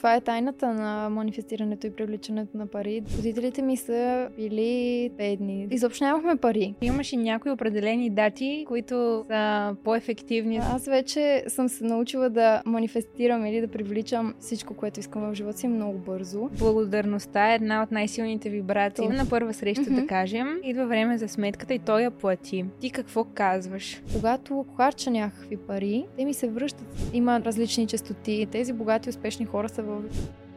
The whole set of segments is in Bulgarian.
това е тайната на манифестирането и привличането на пари. Родителите ми са били бедни. Изобщо нямахме пари. Имаш и някои определени дати, които са по-ефективни. Аз вече съм се научила да манифестирам или да привличам всичко, което искам в живота си много бързо. Благодарността е една от най-силните вибрации. На първа среща, mm-hmm. да кажем, идва време за сметката и той я плати. Ти какво казваш? Когато харча някакви пари, те ми се връщат. Има различни частоти. Тези богати, успешни хора са в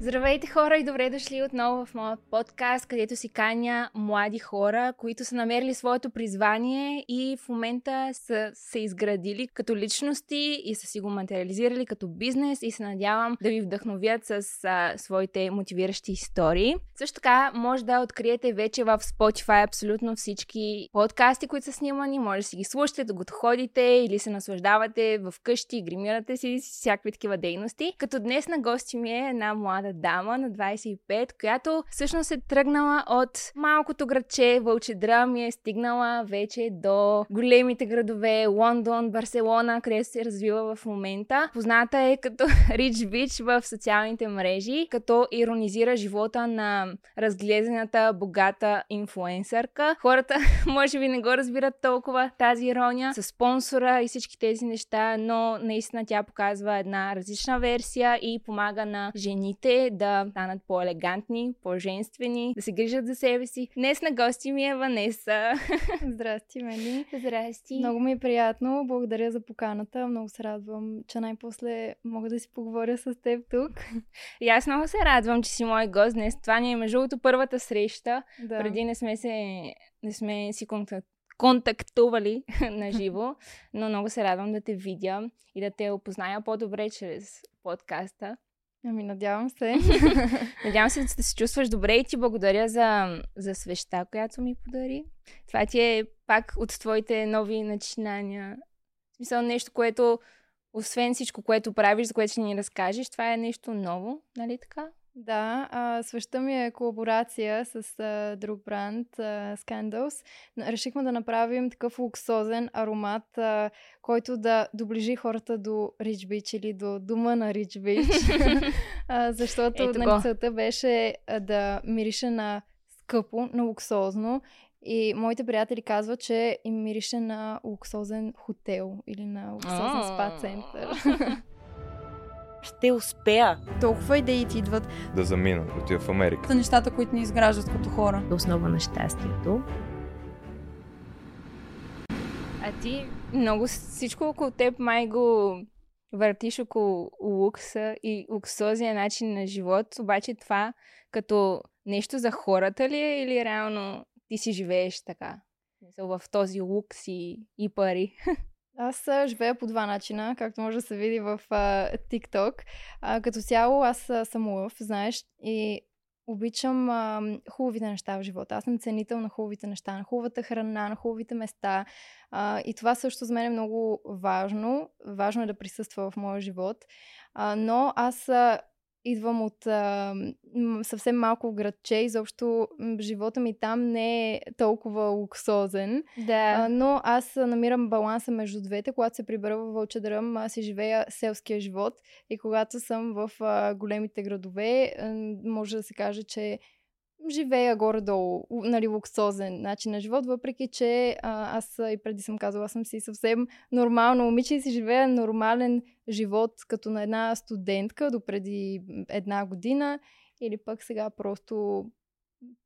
Здравейте хора и добре дошли отново в моят подкаст, където си каня млади хора, които са намерили своето призвание и в момента са се изградили като личности и са си го материализирали като бизнес и се надявам да ви вдъхновят с а, своите мотивиращи истории. Също така може да откриете вече в Spotify абсолютно всички подкасти, които са снимани, може да си ги слушате, да го ходите или се наслаждавате в къщи, гримирате си, всякакви такива дейности. Като днес на гости ми е една млада млада дама на 25, която всъщност е тръгнала от малкото градче Вълчедръм и е стигнала вече до големите градове Лондон, Барселона, където се развива в момента. Позната е като Рич Бич в социалните мрежи, като иронизира живота на разглезената, богата инфуенсърка. Хората може би не го разбират толкова тази ирония с спонсора и всички тези неща, но наистина тя показва една различна версия и помага на жените да станат по-елегантни, по-женствени, да се грижат за себе си. Днес на гости ми е Ванеса. Здрасти, Мели. Здрасти. Много ми е приятно. Благодаря за поканата. Много се радвам, че най-после мога да си поговоря с теб тук. И аз много се радвам, че си мой гост днес. Това ни е между другото първата среща. Да. Преди не сме се не сме си контакт, контактували на живо, но много се радвам да те видя и да те опозная по-добре чрез подкаста. Ами, надявам се. надявам се да се чувстваш добре и ти благодаря за, за свеща, която ми подари. Това ти е пак от твоите нови начинания. В смисъл нещо, което, освен всичко, което правиш, за което ще ни разкажеш, това е нещо ново, нали така? Да, а, свеща ми е колаборация с а, друг бранд, а, Scandals. Решихме да направим такъв луксозен аромат, а, който да доближи хората до Рич Бич или до дома на Рич Бич. а, защото нали, целта беше да мирише на скъпо, на луксозно. И моите приятели казват, че им мирише на луксозен хотел или на луксозен спа център. ще успея. Толкова идеи ти идват. Да замина, да отида в Америка. За нещата, които ни изграждат като хора. Основа на щастието. А ти много всичко около теб май го въртиш около лукса и луксозия начин на живот, обаче това като нещо за хората ли е или реално ти си живееш така? В този лукс и, и пари. Аз живея по два начина, както може да се види в uh, TikTok. Uh, като цяло аз съм лъв, знаеш, и обичам uh, хубавите неща в живота. Аз съм ценител на хубавите неща, на хубавата храна, на хубавите места. Uh, и това също за мен е много важно. Важно е да присъства в моя живот. Uh, но аз идвам от а, съвсем малко градче, изобщо живота ми там не е толкова луксозен. Да. А, но аз намирам баланса между двете. Когато се прибера в Вълчедръм, аз си живея селския живот и когато съм в а, големите градове, а, може да се каже, че живея горе-долу, нали, луксозен начин на живот, въпреки че а, аз и преди съм казала, аз съм си съвсем нормално момиче и си живея нормален живот като на една студентка до преди една година или пък сега просто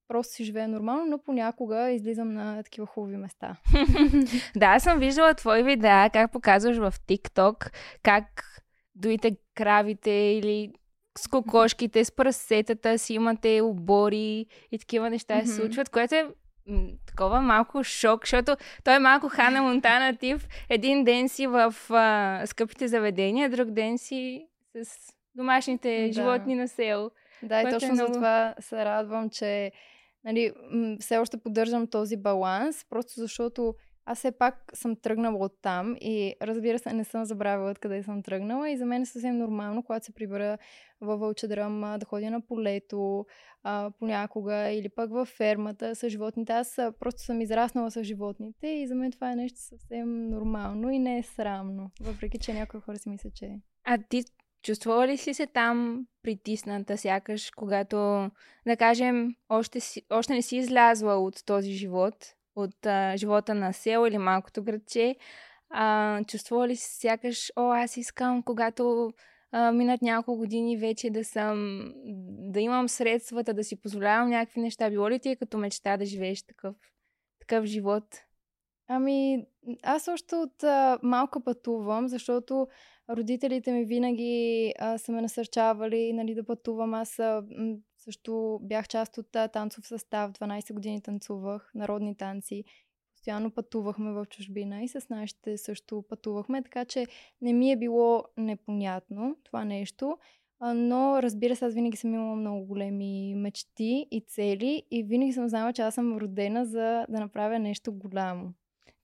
просто си живея нормално, но понякога излизам на такива хубави места. да, аз съм виждала твои видеа, как показваш в TikTok, как доите кравите или с кокошките, с прасетата си имате обори и такива неща mm-hmm. се случват, което е м- такова малко шок, защото той е малко Хана Монтана тип. Един ден си в а, скъпите заведения, друг ден си с домашните да. животни на село. Да, и е точно е много... за това се радвам, че нали, все още поддържам този баланс, просто защото аз все пак съм тръгнала от там и разбира се не съм забравила откъде съм тръгнала. И за мен е съвсем нормално, когато се прибера във Вълчедръм да ходя на полето а, понякога или пък във фермата с животните. Аз просто съм израснала с животните и за мен това е нещо съвсем нормално и не е срамно, въпреки че някои хора си мислят, че А ти Чувствала ли си се там притисната, сякаш, когато, да кажем, още, си, още не си излязла от този живот, от а, живота на село или малкото градче, а, чувствала ли си сякаш, о, аз искам, когато а, минат няколко години вече да съм, да имам средствата, да си позволявам някакви неща. Било ли ти е като мечта да живееш такъв, такъв живот? Ами, аз още от а, малка пътувам, защото родителите ми винаги а, са ме насърчавали нали, да пътувам. Аз а, също бях част от танцов състав, 12 години танцувах, народни танци. Постоянно пътувахме в чужбина и с нашите също пътувахме, така че не ми е било непонятно това нещо. Но разбира се, аз винаги съм имала много големи мечти и цели и винаги съм знала, че аз съм родена за да направя нещо голямо.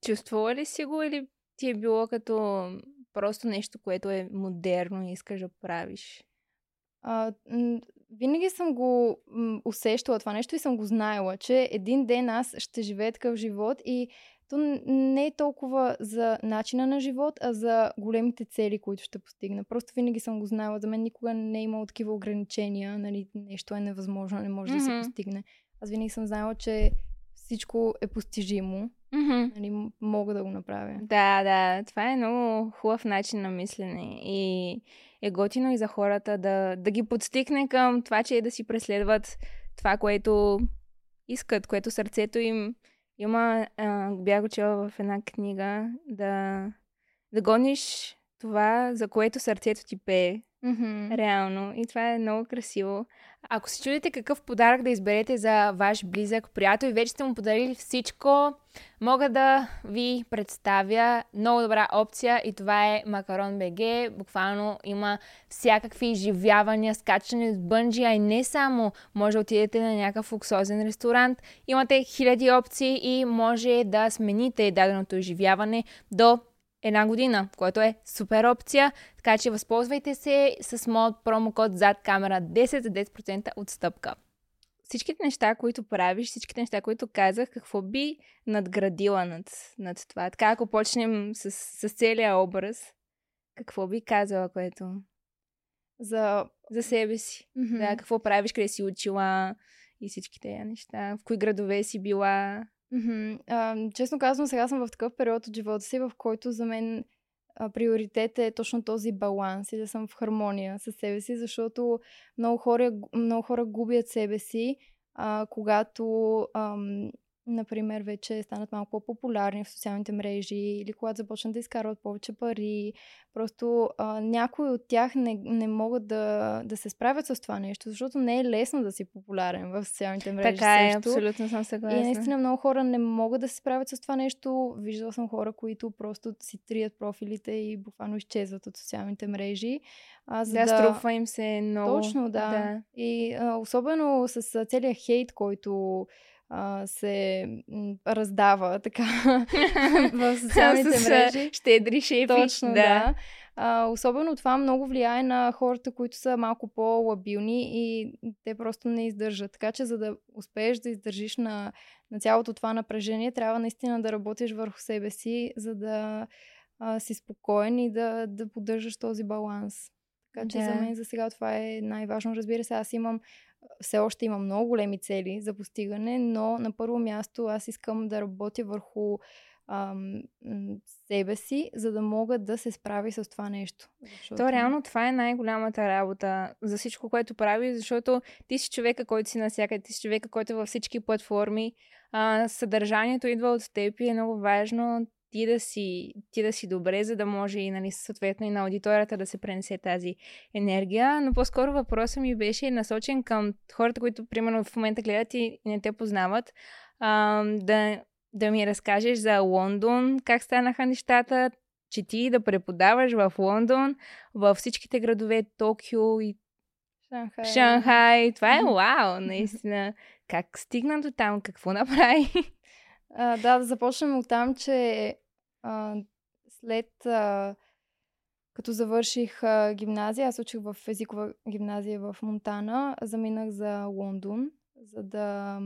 Чувствала ли си го или ти е било като просто нещо, което е модерно и искаш да правиш? А, винаги съм го м- усещала това нещо и съм го знаела, че един ден аз ще живея такъв живот и то не е толкова за начина на живот, а за големите цели, които ще постигна. Просто винаги съм го знаела. За мен никога не е имало такива ограничения. Нали, нещо е невъзможно, не може mm-hmm. да се постигне. Аз винаги съм знаела, че всичко е постижимо. Mm-hmm. Нали, мога да го направя. Да, да. Това е много хубав начин на мислене. И е готино и за хората да, да ги подстикне към това, че е да си преследват това, което искат, което сърцето им има. А, бях го в една книга да, да гониш това, за което сърцето ти пее. Mm-hmm. Реално. И това е много красиво. Ако се чудите какъв подарък да изберете за ваш близък приятел и вече сте му подарили всичко, мога да ви представя много добра опция и това е Макарон БГ. Буквално има всякакви изживявания, скачане с бънджи, а и не само. Може да отидете на някакъв луксозен ресторант. Имате хиляди опции и може да смените даденото изживяване до една година, което е супер опция, така че възползвайте се с моят промокод зад камера 10 за 10% отстъпка. Всичките неща, които правиш, всичките неща, които казах, какво би надградила над, над това? Така, ако почнем с, с целия образ, какво би казала, което... За, за себе си. Mm-hmm. Да, какво правиш, къде си учила и всички тези неща. В кои градове си била. Mm-hmm. А, честно казвам, сега съм в такъв период от живота си, в който за мен а, приоритет е точно този баланс и да съм в хармония с себе си, защото много хора, много хора губят себе си, а, когато ам, например, вече станат малко по-популярни в социалните мрежи или когато започнат да изкарват повече пари. Просто а, някои от тях не, не могат да, да се справят с това нещо, защото не е лесно да си популярен в социалните мрежи. Така е, също. абсолютно съм съгласна. И наистина много хора не могат да се справят с това нещо. Виждала съм хора, които просто си трият профилите и буквално изчезват от социалните мрежи. А, за да, да, струпва им се много. Точно, да. да. И а, особено с целият хейт, който а, се раздава така в социалните мрежи. Щедри шепи. Точно, да. да. А, особено това много влияе на хората, които са малко по-лабилни и те просто не издържат. Така че за да успееш да издържиш на, на цялото това напрежение, трябва наистина да работиш върху себе си, за да а, си спокоен и да, да поддържаш този баланс. Така че да. за мен за сега това е най-важно. Разбира се, аз имам все още имам много големи цели за постигане, но на първо място аз искам да работя върху ам, себе си, за да мога да се справи с това нещо. Защото... То реално това е най-голямата работа за всичко, което прави, защото ти си човека, който си насякъде, ти си човека, който е във всички платформи. А, съдържанието идва от теб и е много важно ти да си, ти да си добре, за да може и нали, съответно и на аудиторията да се пренесе тази енергия. Но по-скоро въпросът ми беше насочен към хората, които примерно в момента гледат и не те познават. А, да, да ми разкажеш за Лондон, как станаха нещата, че ти да преподаваш в Лондон, във всичките градове, Токио и Шанхай. Шанхай. Това е вау, наистина. Как стигна до там? Какво направи? А, да, да започнем от там, че а, след а, като завърших а, гимназия, аз учих в езикова гимназия в Монтана, заминах за Лондон, за да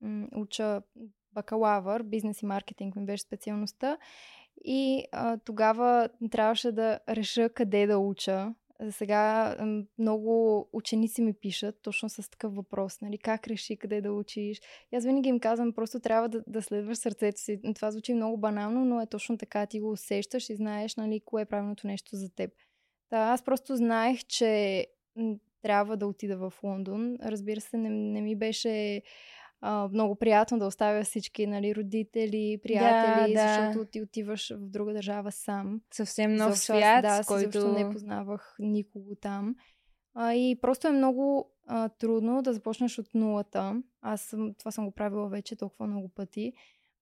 м- уча бакалавър, бизнес и маркетинг ми беше специалността. И а, тогава трябваше да реша къде да уча, За сега много ученици ми пишат точно с такъв въпрос, нали, как реши къде да учиш. И аз винаги им казвам, просто трябва да, да следваш сърцето си. Това звучи много банално, но е точно така. Ти го усещаш и знаеш, нали, кое е правилното нещо за теб. Та, аз просто знаех, че трябва да отида в Лондон. Разбира се, не, не ми беше а, много приятно да оставя всички нали, родители, приятели, да. защото ти отиваш в друга държава сам. Съвсем нов Изобщо аз, свят, да, с който... не познавах никого там. А, и просто е много а, трудно да започнеш от нулата. Аз съм, това съм го правила вече толкова много пъти.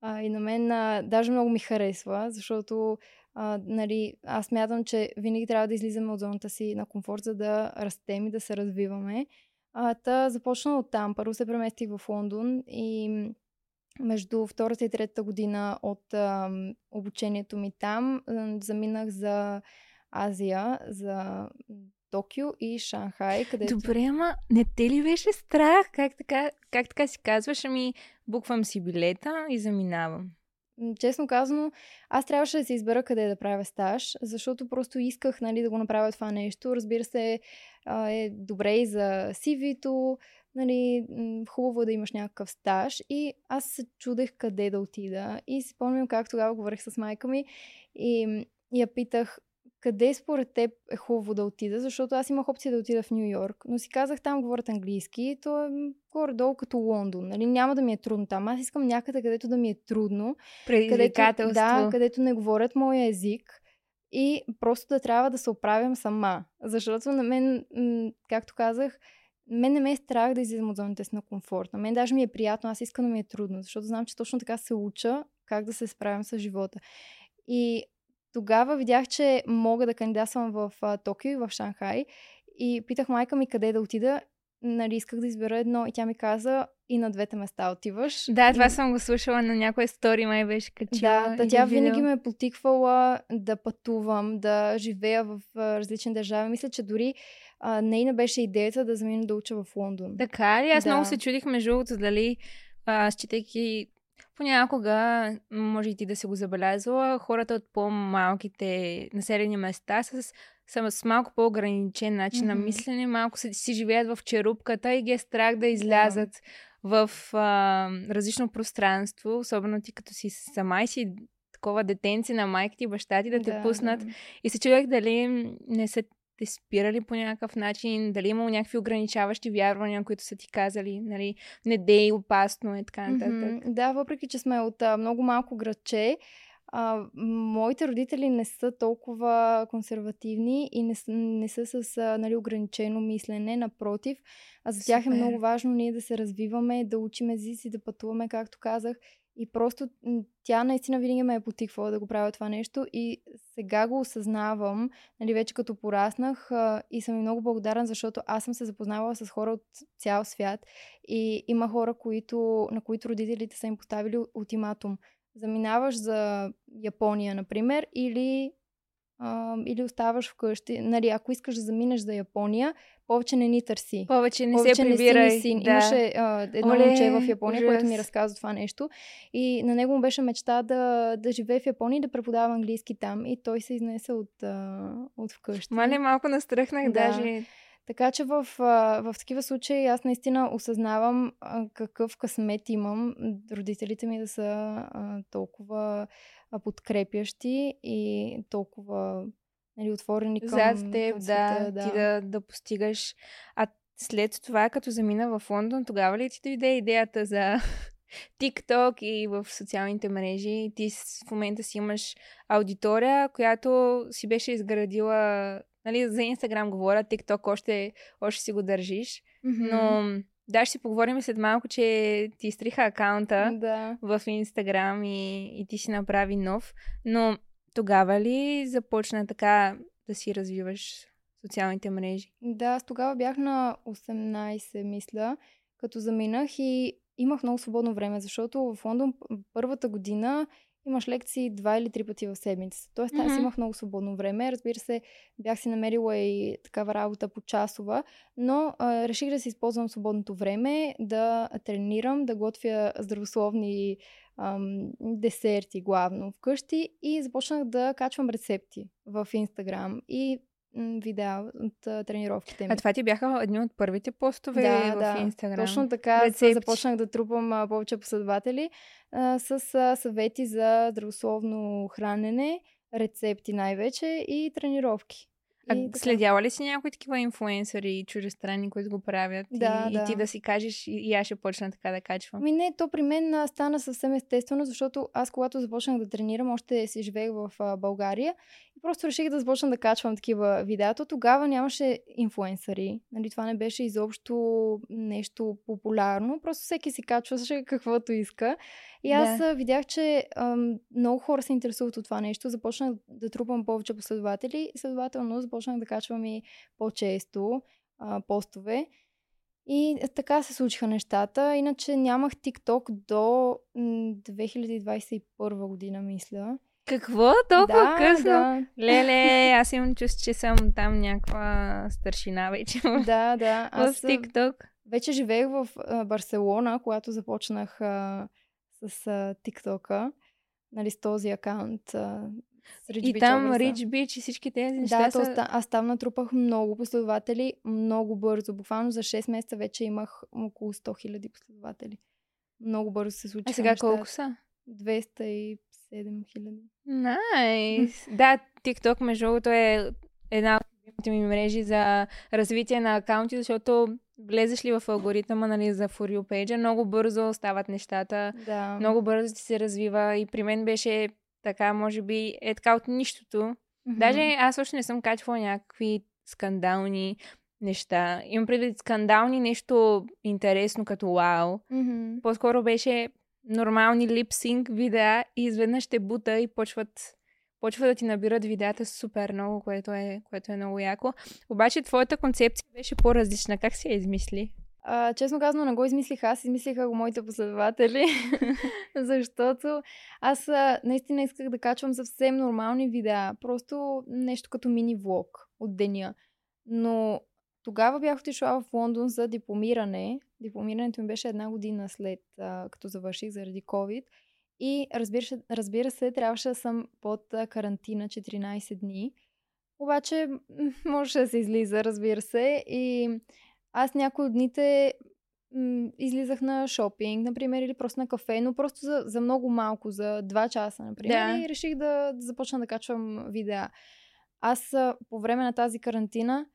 А, и на мен а, даже много ми харесва, защото а, нали, аз мятам, че винаги трябва да излизаме от зоната си на комфорт, за да растем и да се развиваме. А, та започна от там. Първо се преместих в Лондон и между втората и третата година от а, обучението ми там заминах за Азия, за Токио и Шанхай, където... Добре, ама не те ли беше страх? Как така, как така си казваш? Ами, буквам си билета и заминавам. Честно казано, аз трябваше да се избера къде да правя стаж, защото просто исках нали, да го направя това нещо. Разбира се, е добре и за CV-то, нали, хубаво е да имаш някакъв стаж. И аз се чудех къде да отида. И си спомням как тогава говорих с майка ми и я питах, къде според теб е хубаво да отида, защото аз имах опция да отида в Нью Йорк, но си казах там говорят английски, то е горе-долу като Лондон, нали? Няма да ми е трудно там. Аз искам някъде, където да ми е трудно, където, да, където не говорят моя език и просто да трябва да се оправям сама. Защото на мен, както казах, мен не ме е страх да излизам от зоните си на комфорт. На мен даже ми е приятно, аз искам да ми е трудно, защото знам, че точно така се уча как да се справям с живота. И тогава видях, че мога да кандидатствам в а, Токио и в Шанхай и питах майка ми къде да отида. Нали, исках да избера едно и тя ми каза и на двете места отиваш. Да, това И- съм го слушала на някоя стори, май беше качила. да, та тя видео. винаги ме е потиквала да пътувам, да живея в различни държави. Мисля, че дори а, нейна беше идеята да замина да уча в Лондон. Така ли? Аз Да. много се чудих между другото дали, а, считайки понякога, може и ти да си го забелязала, хората от по-малките населени места с, са с малко по-ограничен начин на Мгм. мислене, малко си, си живеят в черупката и ги е страх да излязат в а, различно пространство, особено ти като си сама и си такова детенце на майка ти и баща ти да те пуснат. И се чудех дали не са те спирали по някакъв начин, дали е имало някакви ограничаващи вярвания, които са ти казали, нали, не дей, опасно е, така нататък. Мгм. Да, въпреки че сме от а, много малко градче, а, моите родители не са толкова консервативни и не, не са с а, нали, ограничено мислене. Напротив, а за тях е Супер. много важно ние да се развиваме, да учим езици, да пътуваме, както казах. И просто тя наистина винаги ме е потиквала да го правя това нещо и сега го осъзнавам, нали, вече като пораснах и съм и много благодарен, защото аз съм се запознавала с хора от цял свят и има хора, които, на които родителите са им поставили ултиматум. Заминаваш за Япония, например, или, а, или оставаш вкъщи. Нали, ако искаш да заминеш заЯпония, повече не ни търси. Повече не Повече се не си прибирай. ни син. Да. Имаше а, едно Оле, момче в Япония, което ми ужас. разказва това нещо. И на него му беше мечта да, да живее в Япония и да преподава английски там. И той се изнесе от, а, от вкъщи. Мале, малко настръхнах Да. даже. Така че в, в такива случаи аз наистина осъзнавам какъв късмет имам родителите ми да са толкова подкрепящи и толкова нали, отворени към, Зад теб, към да, света. ти да, да постигаш. А след това, като замина в Лондон, тогава ли ти дойде идеята за TikTok и в социалните мрежи? Ти в момента си имаш аудитория, която си беше изградила, нали, за Инстаграм говоря, TikTok още, още си го държиш, Мгм. но да, ще си поговорим след малко, че ти изтриха акаунта Да. в Инстаграм и, и ти си направи нов. Но тогава ли започна така да си развиваш социалните мрежи? Да, аз тогава бях на 18, мисля, като заминах и имах много свободно време, защото в Лондон първата година имаш лекции два или три пъти в седмицата. Тоест аз Мгм. имах много свободно време. Разбира се, бях си намерила и такава работа по часова, но а, реших да си използвам свободното време, да тренирам, да готвя здравословни ам, десерти главно вкъщи и започнах да качвам рецепти в Инстаграм. И видеа от а, тренировките ми. А това ти бяха едни от първите постове да, в да. Точно така Рецепти. започнах да трупам а, повече последователи а, с а, съвети за здравословно хранене, рецепти най-вече и тренировки. А И следяла ли си някои такива инфуенсъри, чужестранни, които го правят? Да, и, да. и ти да си кажеш, и, и аз ще почна така да качвам. Ми не, то при мен а, стана съвсем естествено, защото аз когато започнах да тренирам, още си живеех в а, България и просто реших да започна да качвам такива видеа. То тогава нямаше инфуенсъри. Нали, това не беше изобщо нещо популярно. Просто всеки си качваше каквото иска. И аз Да. видях, че ам, много хора се интересуват от това нещо. Започнах да трупам повече последователи следователно започнах да качвам и по-често а, постове. И така се случиха нещата. Иначе нямах TikTok до м, 2021 година, мисля. Какво? Толкова да, късно? Да. Леле, аз имам чувство, че съм там някаква старшина вече. Да, да. Аз в TikTok. Вече живеех в Барселона, когато започнах а, с а, TikTok-а, нали, с този акаунт. А, с Rich и Beach там Rich Beach и всички тези неща Да, са... то, аз там натрупах много последователи, много бързо. Буквално за 6 месеца вече имах около 100 000 последователи. Много бързо се случи. А сега неща. колко са? 250 7000. Найс! Nice. да, TikTok, между другото, е една от любимите ми мрежи за развитие на акаунти, защото влезеш ли в алгоритъма нали, за For You page, много бързо стават нещата, да. много бързо ти се развива и при мен беше така, може би, е така от нищото. Mm-hmm. Даже аз още не съм качвала някакви скандални неща. Имам предвид скандални нещо интересно като вау. Mm-hmm. По-скоро беше нормални липсинг видеа и изведнъж те бута и почват, почва да ти набират видеята супер много, което е, което е много яко. Обаче твоята концепция беше по-различна. Как си я измисли? А, честно казано, не го измислих аз, измислиха го моите последователи, защото аз а, наистина исках да качвам съвсем нормални видеа, просто нещо като мини влог от деня. Но тогава бях отишла в Лондон за дипломиране. Дипломирането ми беше една година след а, като завърших заради COVID. И разбира се, разбира се, трябваше да съм под карантина 14 дни. Обаче можеше да се излиза, разбира се. И аз някои от дните м, излизах на шопинг, например, или просто на кафе, но просто за, за много малко, за 2 часа, например. Да. И реших да, да започна да качвам видеа. Аз по време на тази карантина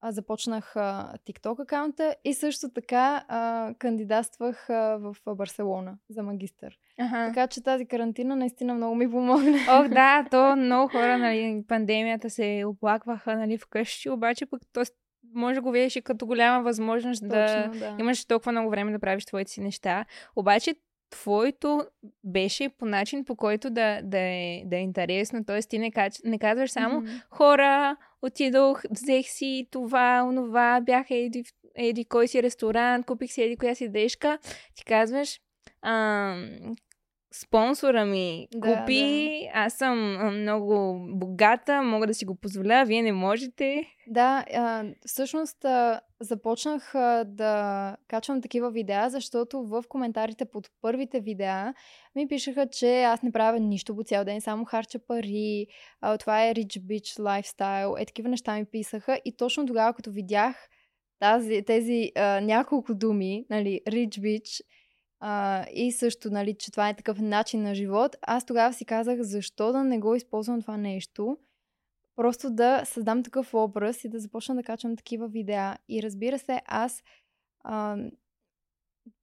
а, започнах а, TikTok акаунта и също така а, кандидатствах а, в а, Барселона за магистър. Ага. Така че тази карантина наистина много ми помогна. Ох, да, то много хора, нали, пандемията се оплакваха, нали, вкъщи, обаче пък то може да го видиш и като голяма възможност да Точно, да. имаш толкова много време да правиш твоите си неща. Обаче твоето беше по начин, по който да, да, е, да е интересно. Тоест ти не, кач... не казваш само Мгм. хора, отидох, взех си това, онова, бях еди, еди кой си ресторант, купих си еди коя си дешка. Ти казваш, ам, спонсора ми Да, купи, аз съм много богата, мога да си го позволя, вие не можете. Да, а, всъщност а, започнах а, да качвам такива видеа, защото в коментарите под първите видеа ми пишеха, че аз не правя нищо по цял ден, само харча пари, а, това е rich bitch lifestyle, е такива неща ми писаха. И точно тогава, като видях тази, тези а, няколко думи, нали, rich bitch, а, и също, нали, че това е такъв начин на живот, аз тогава си казах, защо да не го използвам това нещо, просто да създам такъв образ и да започна да качвам такива видеа. И разбира се, аз а,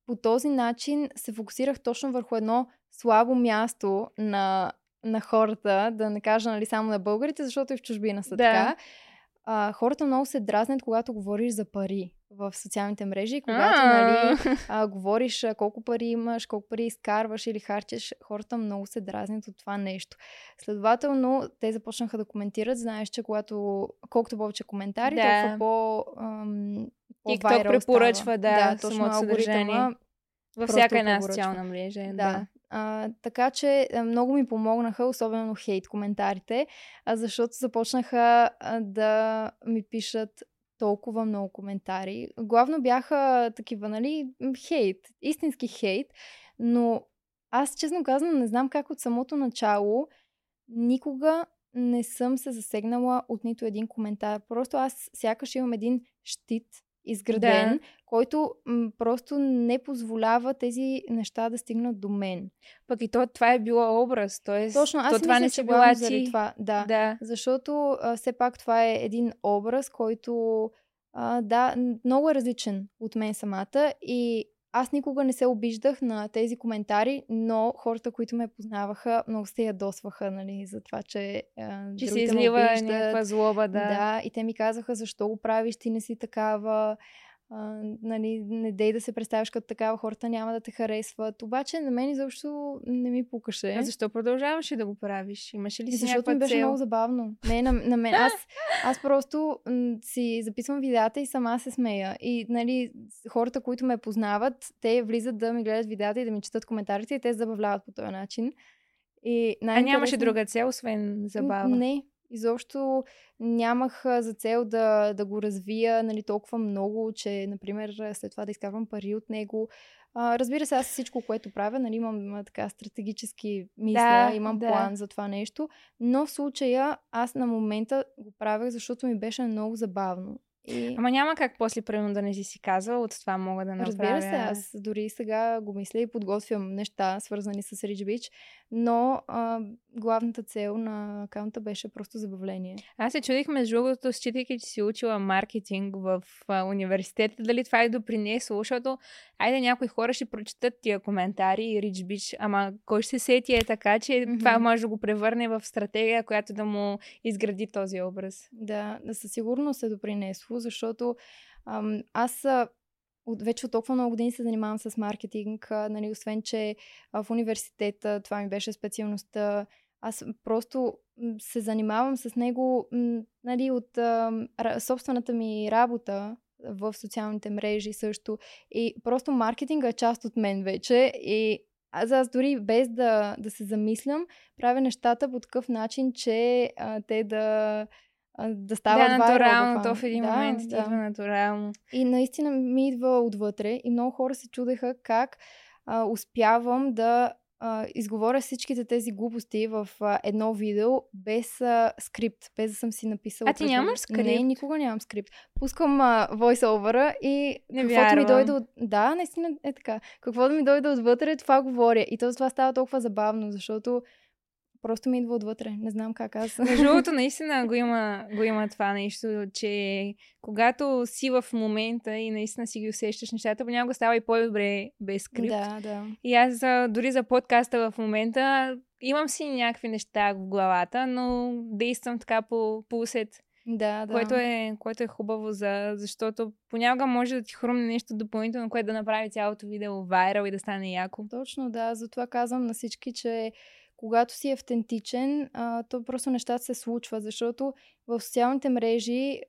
по този начин се фокусирах точно върху едно слабо място на, на хората, да не кажа нали, само на българите, защото и в чужбина са Да. така. А, хората много се дразнят, когато говориш за пари в социалните мрежи, когато нали, а, говориш колко пари имаш, колко пари изкарваш или харчеш, хората много се дразнят от това нещо. Следователно, те започнаха да коментират. Знаеш, че когато колкото повече коментари, Да. толкова по, ам, по-вайрал препоръчва, става. да, точно алгоритъма Във всяка една препоръчва. социална мрежа. Да. да. А, така че много ми помогнаха, особено хейт коментарите, защото започнаха да ми пишат толкова много коментари. Главно бяха такива, нали, хейт, истински хейт, но аз честно казвам не знам как от самото начало никога не съм се засегнала от нито един коментар. Просто аз сякаш имам един щит изграден, да. който м- просто не позволява тези неща да стигнат до мен. Пък и то, това е било образ, т.е. Точно, аз то, това мисля, не че си била ти. това. Да, Да. защото а, все пак това е един образ, който а, да, много е различен от мен самата и аз никога не се обиждах на тези коментари, но хората, които ме познаваха, много се ядосваха, нали, за това, че, а, Че се излива някаква злоба, да. Да, и те ми казаха, защо го правиш, ти не си такава, а, нали, не дей да се представяш като такава, хората няма да те харесват. Обаче на мен изобщо не ми пукаше. А защо продължаваше да го правиш? Имаше ли си защото ми беше цел? много забавно. Не, на, на мен. Аз, аз просто м- си записвам видеята и сама се смея. И, нали, хората, които ме познават, те влизат да ми гледат видеята и да ми четат коментарите и те се забавляват по този начин. И А нямаше друга цел, освен забава. не, изобщо нямах за цел да, да го развия нали, толкова много, че, например, след това да изкарвам пари от него. А, разбира се, аз всичко, което правя, нали, имам така стратегически мисля, Да, имам да. план за това нещо, но в случая аз на момента го правях, защото ми беше много забавно. И... Ама няма как после, примерно, да не си си казвал, от това мога да направя. Разбира се, аз дори сега го мисля и подготвям неща, свързани с Rich Beach, но а, главната цел на акаунта беше просто забавление. Аз се чудих, между другото, считайки, че си учила маркетинг в а, университета, дали това е допринесло, защото, айде, някои хора ще прочитат тия коментари и Rich Beach, ама кой ще се сети е така, че Мгм. това може да го превърне в стратегия, която да му изгради този образ. Да, да със сигурност е допринесло, защото ам, аз а, от, вече от толкова много години се занимавам с маркетинг, а, нали, освен, че а, в университета това ми беше специалността. Аз просто се занимавам с него нали, от ра, собствената ми работа в социалните мрежи също. И просто маркетинга е част от мен вече. И аз, аз дори без да, да се замислям, правя нещата по такъв начин, че а, те да, да стават да, натурално, то в един да, момент да. идва натурално. И наистина ми идва отвътре и много хора се чудеха как а, успявам да а, изговоря всичките тези глупости в а, едно видео без а, скрипт, без да съм си написала. А ти нямаш скрипт? Не, никога нямам скрипт. Пускам а, voice-over и Не каквото ми вярвам. дойде от... Да, наистина е така. Каквото ми дойде отвътре, това говоря. И то това става толкова забавно, защото просто ми идва отвътре. Не знам как аз. Между другото, наистина го има, го има това нещо, че когато си в момента и наистина си ги усещаш нещата, понякога става и по-добре без скрипт. Да, да. И аз дори за подкаста в момента имам си някакви неща в главата, но действам така по, по усет, Да, да. което, е, което е хубаво, за, защото понякога може да ти хрумне нещо допълнително, което да направи цялото видео вайрал и да стане яко. Точно, да. Затова казвам на всички, че когато си автентичен, а, то просто нещата се случват, защото в социалните мрежи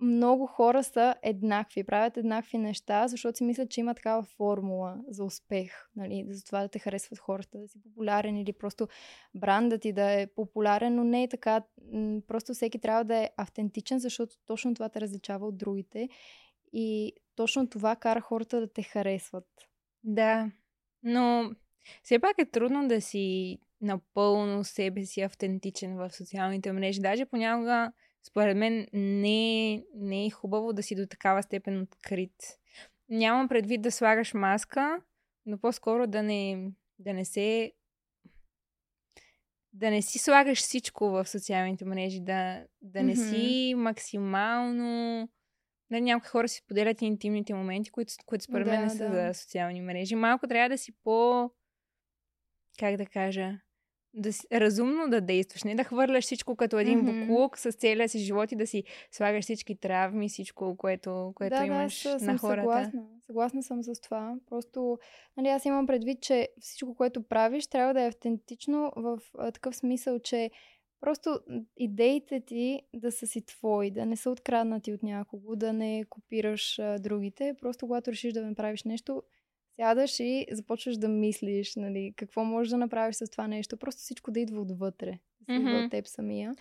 много хора са еднакви, правят еднакви неща, защото си мислят, че има такава формула за успех, нали, за това да те харесват хората, да си популярен или просто брандът ти да е популярен, но не е така. Просто всеки трябва да е автентичен, защото точно това те различава от другите и точно това кара хората да те харесват. Да, но все пак е трудно да си напълно себе си автентичен в социалните мрежи. Даже понякога, според мен, не, не е хубаво да си до такава степен открит. Нямам предвид да слагаш маска, но по-скоро да не, да не се да не си слагаш всичко в социалните мрежи, да, да не Мгм. си максимално... Нали, някои хора си поделят интимните моменти, които, които според мен Да, не са да. за социални мрежи. Малко трябва да си по... Как да кажа? Да си, разумно да действаш, не да хвърляш всичко като един Мгм. буклук с целия си живот и да си слагаш всички травми, всичко, което, което да, имаш да, на хората. съгласна. Съгласна съм с това. Просто, нали, аз имам предвид, че всичко, което правиш, трябва да е автентично в а, такъв смисъл, че просто идеите ти да са си твои, да не са откраднати от някого, да не копираш а, другите. Просто когато решиш да направиш нещо, сядаш и започваш да мислиш, нали, какво можеш да направиш с това нещо. Просто всичко да идва отвътре. Да идва Мгм. от теб самия.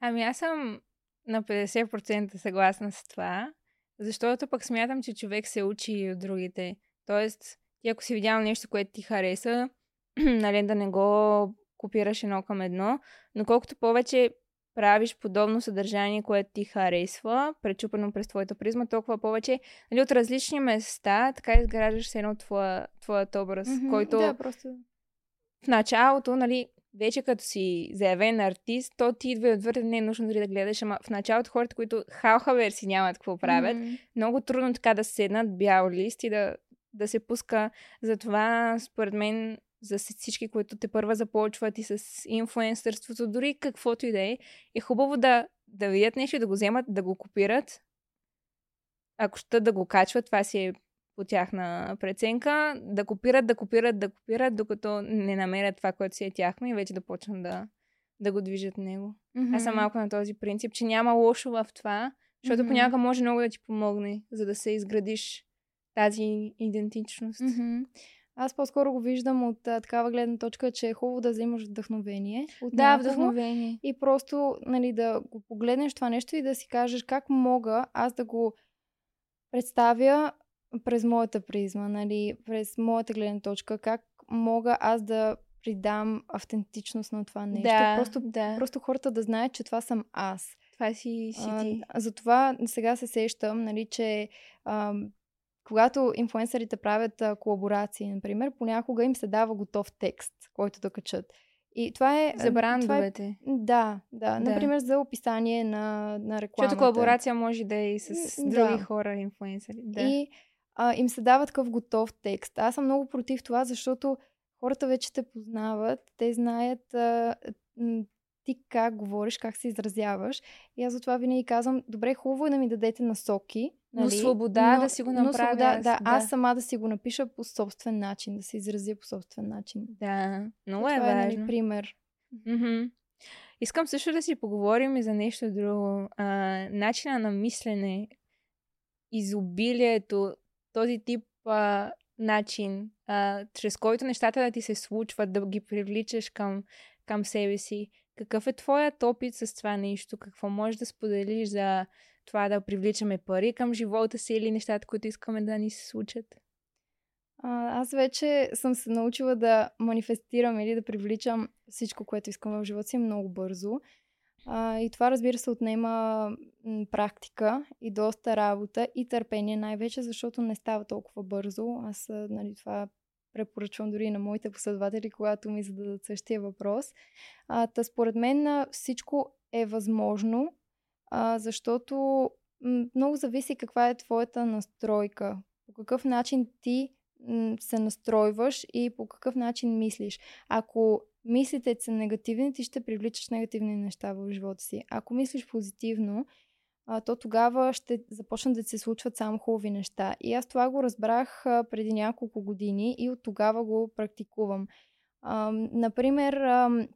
Ами аз съм на 50% съгласна с това, защото пък смятам, че човек се учи и от другите. Тоест, ти ако си видял нещо, което ти хареса, нали, да не го копираш едно към едно, но колкото повече правиш подобно съдържание, което ти харесва, пречупено през твоята призма, толкова повече нали, от различни места, така изграждаш се едно твоя, твоят образ, Мгм, който Да, просто... в началото, нали, вече като си заявен артист, то ти идва и отвътре, не е нужно дори да гледаш, ама в началото хората, които халха верси нямат какво правят, Мгм. много трудно така да седнат бял лист и да, да се пуска. Затова, според мен, за всички, които те първа започват и с инфуенсърството, дори каквото и да е, е хубаво да, да видят нещо, и да го вземат, да го копират. Ако ще да го качват, това си е по тяхна преценка, да копират, да копират, да копират, докато не намерят това, което си е тяхно и вече да почнат да, да го движат него. Аз съм малко на този принцип, че няма лошо в това, защото Мгм. понякога може много да ти помогне, за да се изградиш тази идентичност. Мгм. Аз по-скоро го виждам от а, такава гледна точка, че е хубаво да взимаш вдъхновение. От Да, вдъхновение. И просто нали, да го погледнеш това нещо и да си кажеш как мога аз да го представя през моята призма, нали, през моята гледна точка, как мога аз да придам автентичност на това нещо. Да, Просто, да. просто хората да знаят, че това съм аз. Това си, си А, ти. затова сега се сещам, нали, че а, когато инфуенсърите правят а, колаборации, например, понякога им се дава готов текст, който да качат. И това е... За Това е брандовете. да, да, Да. Например, за описание на, на рекламата. Защото колаборация може да е и с други да. хора, инфлуенсъри. Да. И а, им се дава такъв готов текст. Аз съм много против това, защото хората вече те познават, те знаят а, ти как говориш, как се изразяваш. И аз затова винаги казвам, добре, хубаво е да ми дадете насоки. Но Нали? свобода да си го но направя свобода, да, да. аз сама да си го напиша по собствен начин, да се изразя по собствен начин. да. Много е е, важно. нали, пример. Мгм. Искам също да си поговорим и за нещо друго. А, начина на мислене, изобилието, този тип а, начин, а, чрез който нещата да ти се случват, да ги привличаш към, към себе си. Какъв е твоят опит с това нещо? Какво можеш да споделиш за това да привличаме пари към живота си или нещата, които искаме да ни се случат? А, аз вече съм се научила да манифестирам или да привличам всичко, което искам в живота си много бързо. А, и това, разбира се, отнема практика и доста работа и търпение най-вече, защото не става толкова бързо. Аз нали, това препоръчвам дори на моите последователи, когато ми зададат същия въпрос. А, та според мен всичко е възможно, а, защото много зависи каква е твоята настройка. По какъв начин ти се настройваш и по какъв начин мислиш. Ако мислите са негативни, ти ще привличаш негативни неща в живота си. Ако мислиш позитивно, а, то тогава ще започнат да се случват само хубави неща. И аз това го разбрах а, преди няколко години и от тогава го практикувам. А, например, а,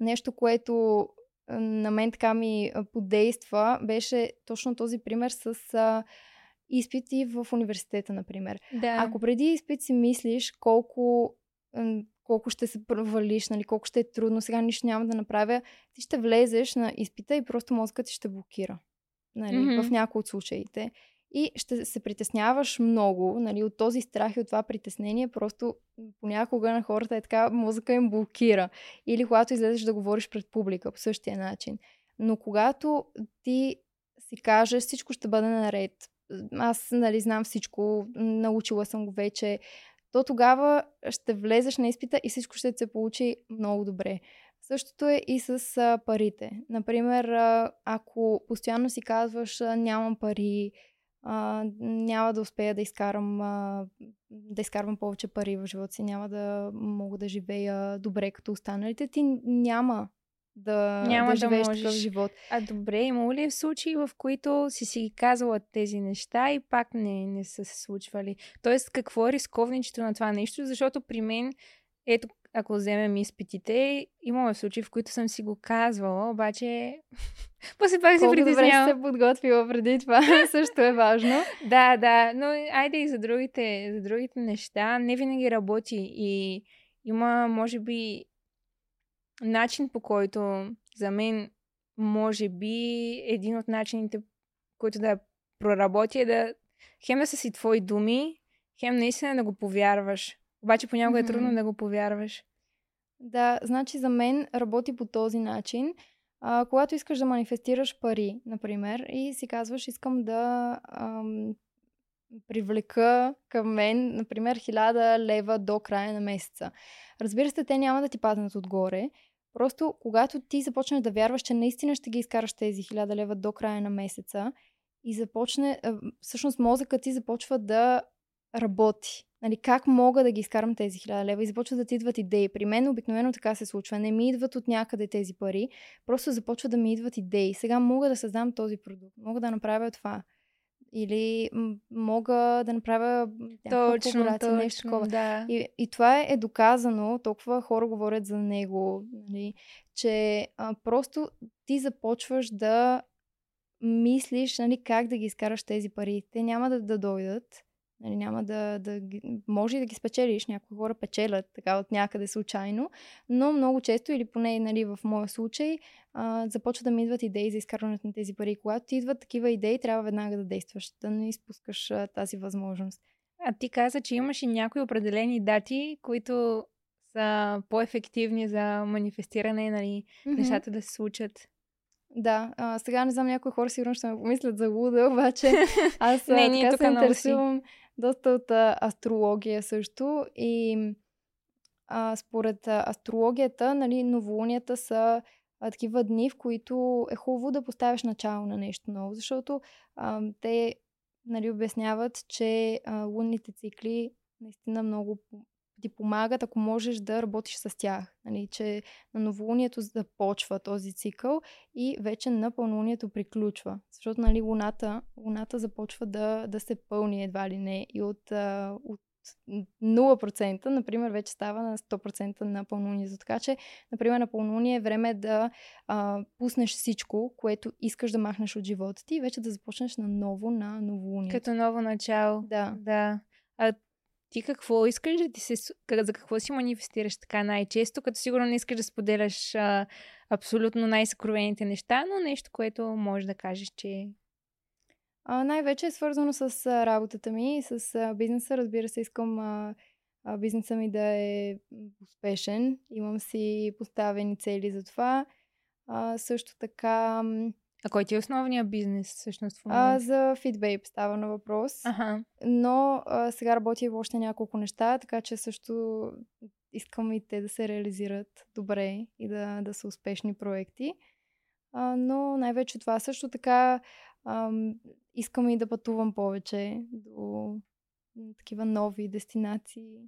нещо, което на мен така ми подейства, беше точно този пример с а, изпити в университета, например. Да. Ако преди изпит си мислиш колко, колко ще се провалиш, нали, колко ще е трудно, сега нищо няма да направя, ти ще влезеш на изпита и просто мозъкът ти ще блокира. Нали, Мгм. В някои от случаите. И ще се притесняваш много нали, от този страх и от това притеснение. Просто понякога на хората е така, мозъка им блокира. Или когато излезеш да говориш пред публика по същия начин. Но когато ти си кажеш, всичко ще бъде наред, аз нали, знам всичко, научила съм го вече, то тогава ще влезеш на изпита и всичко ще се получи много добре. Същото е и с парите. Например, ако постоянно си казваш нямам пари, а, няма да успея да изкарам, а, да изкарвам повече пари в живота си, няма да мога да живея добре като останалите, ти няма да, Няма да да живееш такъв можеш. живот. А добре, имало ли е случаи, в които си си ги казала тези неща и пак не, не са се случвали? Тоест, какво е рисковничето на това нещо? Защото при мен, ето, ако вземем изпитите, имаме случаи, в които съм си го казвала, обаче после пак се Колко притеснявам. се подготвила преди това, също е важно. Да, да, но айде и за другите, за другите неща. Не винаги работи и има, може би, начин по който за мен може би един от начините, който да проработи е да хем да са си твои думи, хем наистина да го повярваш. Обаче понякога Мгм. е трудно да го повярваш. Да, значи за мен работи по този начин. А, когато искаш да манифестираш пари, например, и си казваш, искам да ам, привлека към мен, например, 1000 лева до края на месеца. Разбира се, те няма да ти паднат отгоре. Просто когато ти започнеш да вярваш, че наистина ще ги изкараш тези 1000 лева до края на месеца и започне, всъщност мозъкът ти започва да работи. Нали, как мога да ги изкарам тези 1000 лева и започват да ти идват идеи. При мен обикновено така се случва. Не ми идват от някъде тези пари, просто започват да ми идват идеи. Сега мога да създам този продукт, мога да направя това. Или мога да направя точно, точно, нещо такова. Да. И, и това е доказано, толкова хора говорят за него, нали, че а, просто ти започваш да мислиш нали, как да ги изкараш тези пари. Те няма да, да дойдат. Нали, няма да, да може и да ги спечелиш. Някои хора печелят така от някъде случайно, но много често, или поне нали, в моя случай, а, започва да ми идват идеи за изкарването на тези пари. Когато ти идват такива идеи, трябва веднага да действаш, да не изпускаш а, тази възможност. А ти каза, че имаш и някои определени дати, които са по-ефективни за манифестиране, нали, mm-hmm. нещата да се случат. Да, а, сега не знам, някои хора сигурно ще ме помислят за луда, обаче аз не, така се интересувам доста от а, астрология също. И а, според астрологията, нали, новолунията са а, такива дни, в които е хубаво да поставяш начало на нещо ново, защото а, те нали, обясняват, че а, лунните цикли наистина много ти помагат, ако можеш да работиш с тях. Нали, че на новолунието започва този цикъл и вече на пълнолунието приключва. Защото нали, луната, луната започва да, да се пълни едва ли не и от, от 0%, например, вече става на 100% на пълнолунието. Така че, например, на пълнолуние е време да а, пуснеш всичко, което искаш да махнеш от живота ти и вече да започнеш на ново на новолунието. Като ново начало. Да. да. А ти какво искаш да ти се... За какво си манифестираш така най-често, като сигурно не искаш да споделяш а, абсолютно най-съкровените неща, но нещо, което можеш да кажеш, че... А, най-вече е свързано с а, работата ми и с а, бизнеса. Разбира се, искам а, а, бизнеса ми да е успешен. Имам си поставени цели за това. А, също така а кой ти е основният бизнес всъщност в? А, за FitBabe става на въпрос. Ага. Но а, сега работя в още няколко неща, така че също искам и те да се реализират добре и да, да са успешни проекти. А, но най-вече това също така ам, искам и да пътувам повече до такива нови дестинации.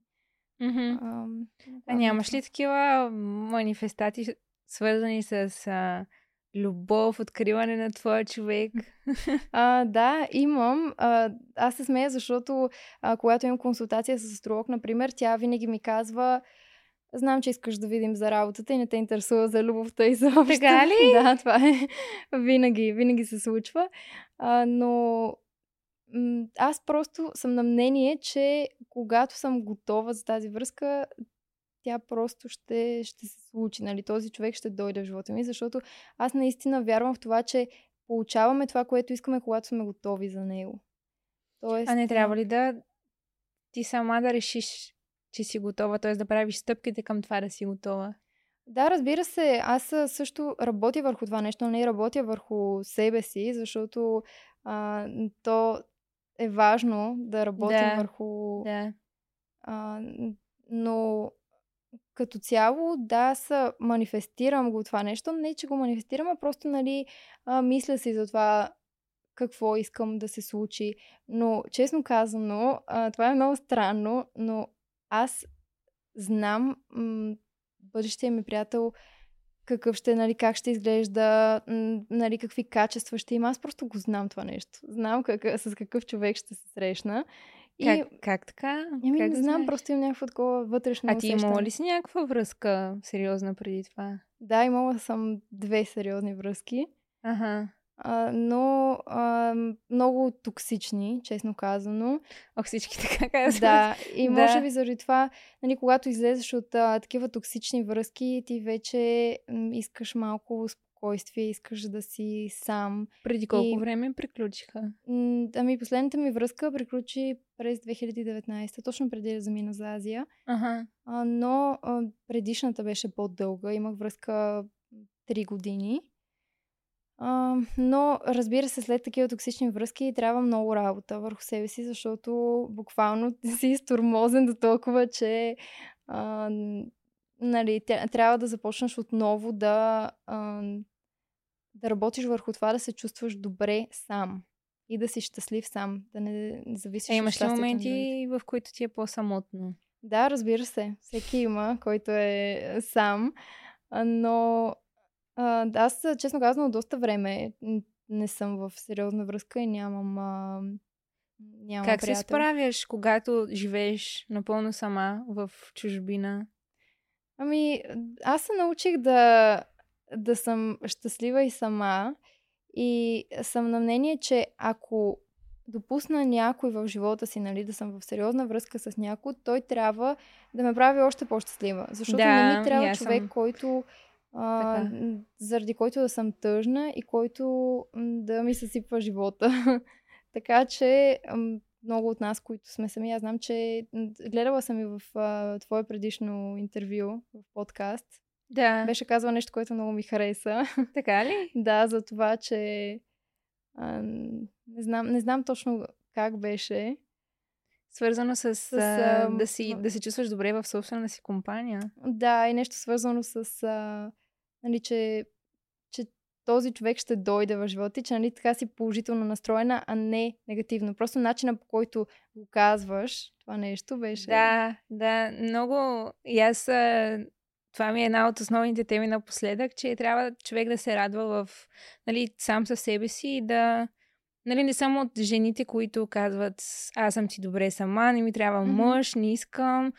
Mm-hmm. Ам, а нямаш ли такива манифестации, свързани с а, любов, откриване на твоя човек. А, да, имам. А, аз се смея, защото а, когато имам консултация с астролог, например, тя винаги ми казва Знам, че искаш да видим за работата и не те интересува за любовта и за Така ли? Да, това е. Винаги, винаги се случва. А, но аз просто съм на мнение, че когато съм готова за тази връзка, тя просто ще, ще се случи. Нали? Този човек ще дойде в живота ми, защото аз наистина вярвам в това, че получаваме това, което искаме, когато сме готови за него. Тоест... А не трябва ли да ти сама да решиш, че си готова, т.е. да правиш стъпките към това да си готова? Да, разбира се. Аз също работя върху това нещо, но не работя върху себе си, защото а, то е важно да работим да, върху. Да. А, но като цяло, да, са, манифестирам го това нещо. Не, че го манифестирам, а просто, нали, а, мисля си за това какво искам да се случи. Но, честно казано, а, това е много странно, но аз знам м- бъдещия ми приятел какъв ще, нали, как ще изглежда, нали, какви качества ще има. Аз просто го знам това нещо. Знам как, с какъв човек ще се срещна. И... Как, как така? Еми, как не знам, просто имам някакво такова вътрешно А ти имала ли си някаква връзка сериозна преди това? Да, имала съм две сериозни връзки. Ага. А, но а, много токсични, честно казано. Ох, всички така казват. Да, и може да. би заради това, нали, когато излезеш от а, такива токсични връзки, ти вече м, искаш малко спокойствие, искаш да си сам. Преди колко И- време приключиха? Ами последната ми връзка приключи през 2019, точно преди да замина за Азия. Ага. А, но а, предишната беше по-дълга. Имах връзка 3 години. А, но, разбира се, след такива токсични връзки трябва много работа върху себе си, защото буквално си изтормозен до толкова, че а, нали, трябва да започнеш отново да, а, да работиш върху това да се чувстваш добре сам и да си щастлив сам, да не зависиш Е, от имаш ли моменти, в които ти е по-самотно? Да, разбира се. Всеки има, който е сам. А, Но а, аз, честно казано, доста време не съм в сериозна връзка и нямам, а, нямам как се приятел. справяш, когато живееш напълно сама в чужбина? Ами, аз се научих да, да съм щастлива и сама. И съм на мнение, че ако допусна някой в живота си, нали, да съм в сериозна връзка с някой, той трябва да ме прави още по-щастлива. Защото Да, не ми трябва човек, съм който а, така. заради който да съм тъжна и който да ми съсипва живота. така че много от нас, които сме сами, аз знам, че гледала съм и в а, твое предишно интервю в подкаст. Да, Беше казала нещо, което много ми хареса. така ли? да, за това, че а, не, знам, не знам точно как беше. Свързано с, С, а, да, си, да се чувстваш добре в собствена си компания. Да, и нещо свързано с, а, нали, че този човек ще дойде в живота ти, че нали, така си положително настроена, а не негативно. Просто начина по който го казваш, това нещо беше... Да, да, много. И аз. Това ми е една от основните теми напоследък, че трябва човек да се радва в, нали, сам със себе си и да. Нали, не само от жените, които казват, аз съм ти добре сама, не ми трябва мъж, не искам,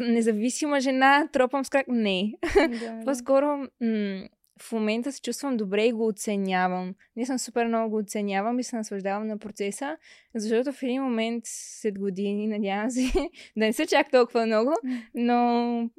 независима жена, тропам с крак. Не. да, да. По-скоро м- в момента се чувствам добре и го оценявам. Не съм супер много го оценявам и се наслаждавам на процеса, защото в един момент след години, надявам се, да не са чак толкова много, но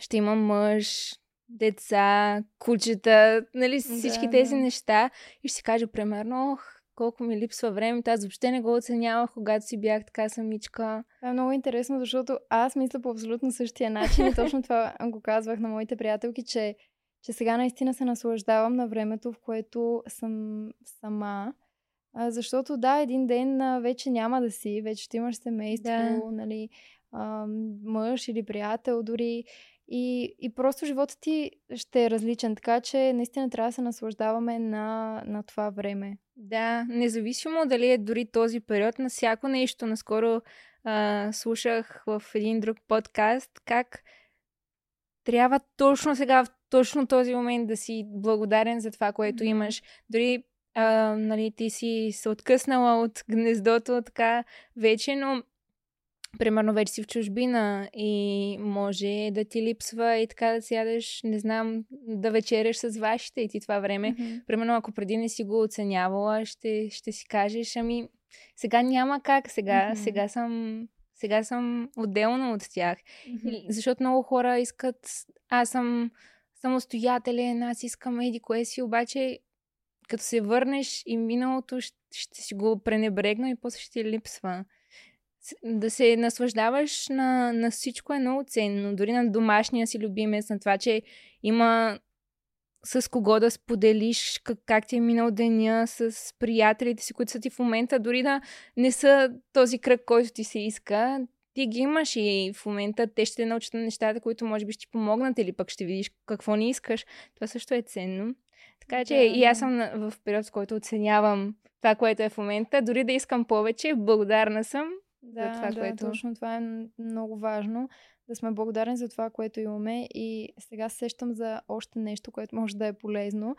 ще имам мъж, деца, кучета, нали, всички Да, тези да. неща и ще си кажа примерно, ох, колко ми липсва времето, аз въобще не го оценявах, когато си бях така самичка. Това е много интересно, защото аз мисля по абсолютно същия начин и точно това го казвах на моите приятелки, че, че сега наистина се наслаждавам на времето, в което съм сама. А, защото да, един ден а, вече няма да си, вече ще имаш семейство, Да. нали, а, мъж или приятел дори. И, и просто животът ти ще е различен, така че наистина трябва да се наслаждаваме на, на това време. Да, независимо дали е дори този период на всяко нещо. Наскоро а, слушах в един друг подкаст как трябва точно сега, в точно този момент да си благодарен за това, което имаш. Дори а, нали, ти си се откъснала от гнездото така вече, но примерно вече си в чужбина и може да ти липсва и така да сядеш, не знам, да вечеряш с вашите и ти това време примерно ако преди не си го оценявала, ще, ще си кажеш, ами сега няма как, сега, Мгм. сега съм сега съм отделна от тях. И- Защото много хора искат, аз съм самостоятелен, аз искам еди кое си, обаче като се върнеш и миналото ще, си го пренебрегна и после ще ти липсва. Да се наслаждаваш на, на всичко е много ценно. Дори на домашния си любимец, на това, че има с кого да споделиш как, как ти е минал деня, с приятелите си, които са ти в момента, дори да не са този кръг, който ти се иска, ти ги имаш и в момента те ще те научат на нещата, които може би ще ти помогнат или пък ще видиш какво не искаш. Това също е ценно. Така че Да, и аз съм в период, в който оценявам това, което е в момента. Дори да искам повече, благодарна съм. Да, това, да, което- точно това е много важно. Да сме благодарни за това, което имаме. И сега се сещам за още нещо, което може да е полезно.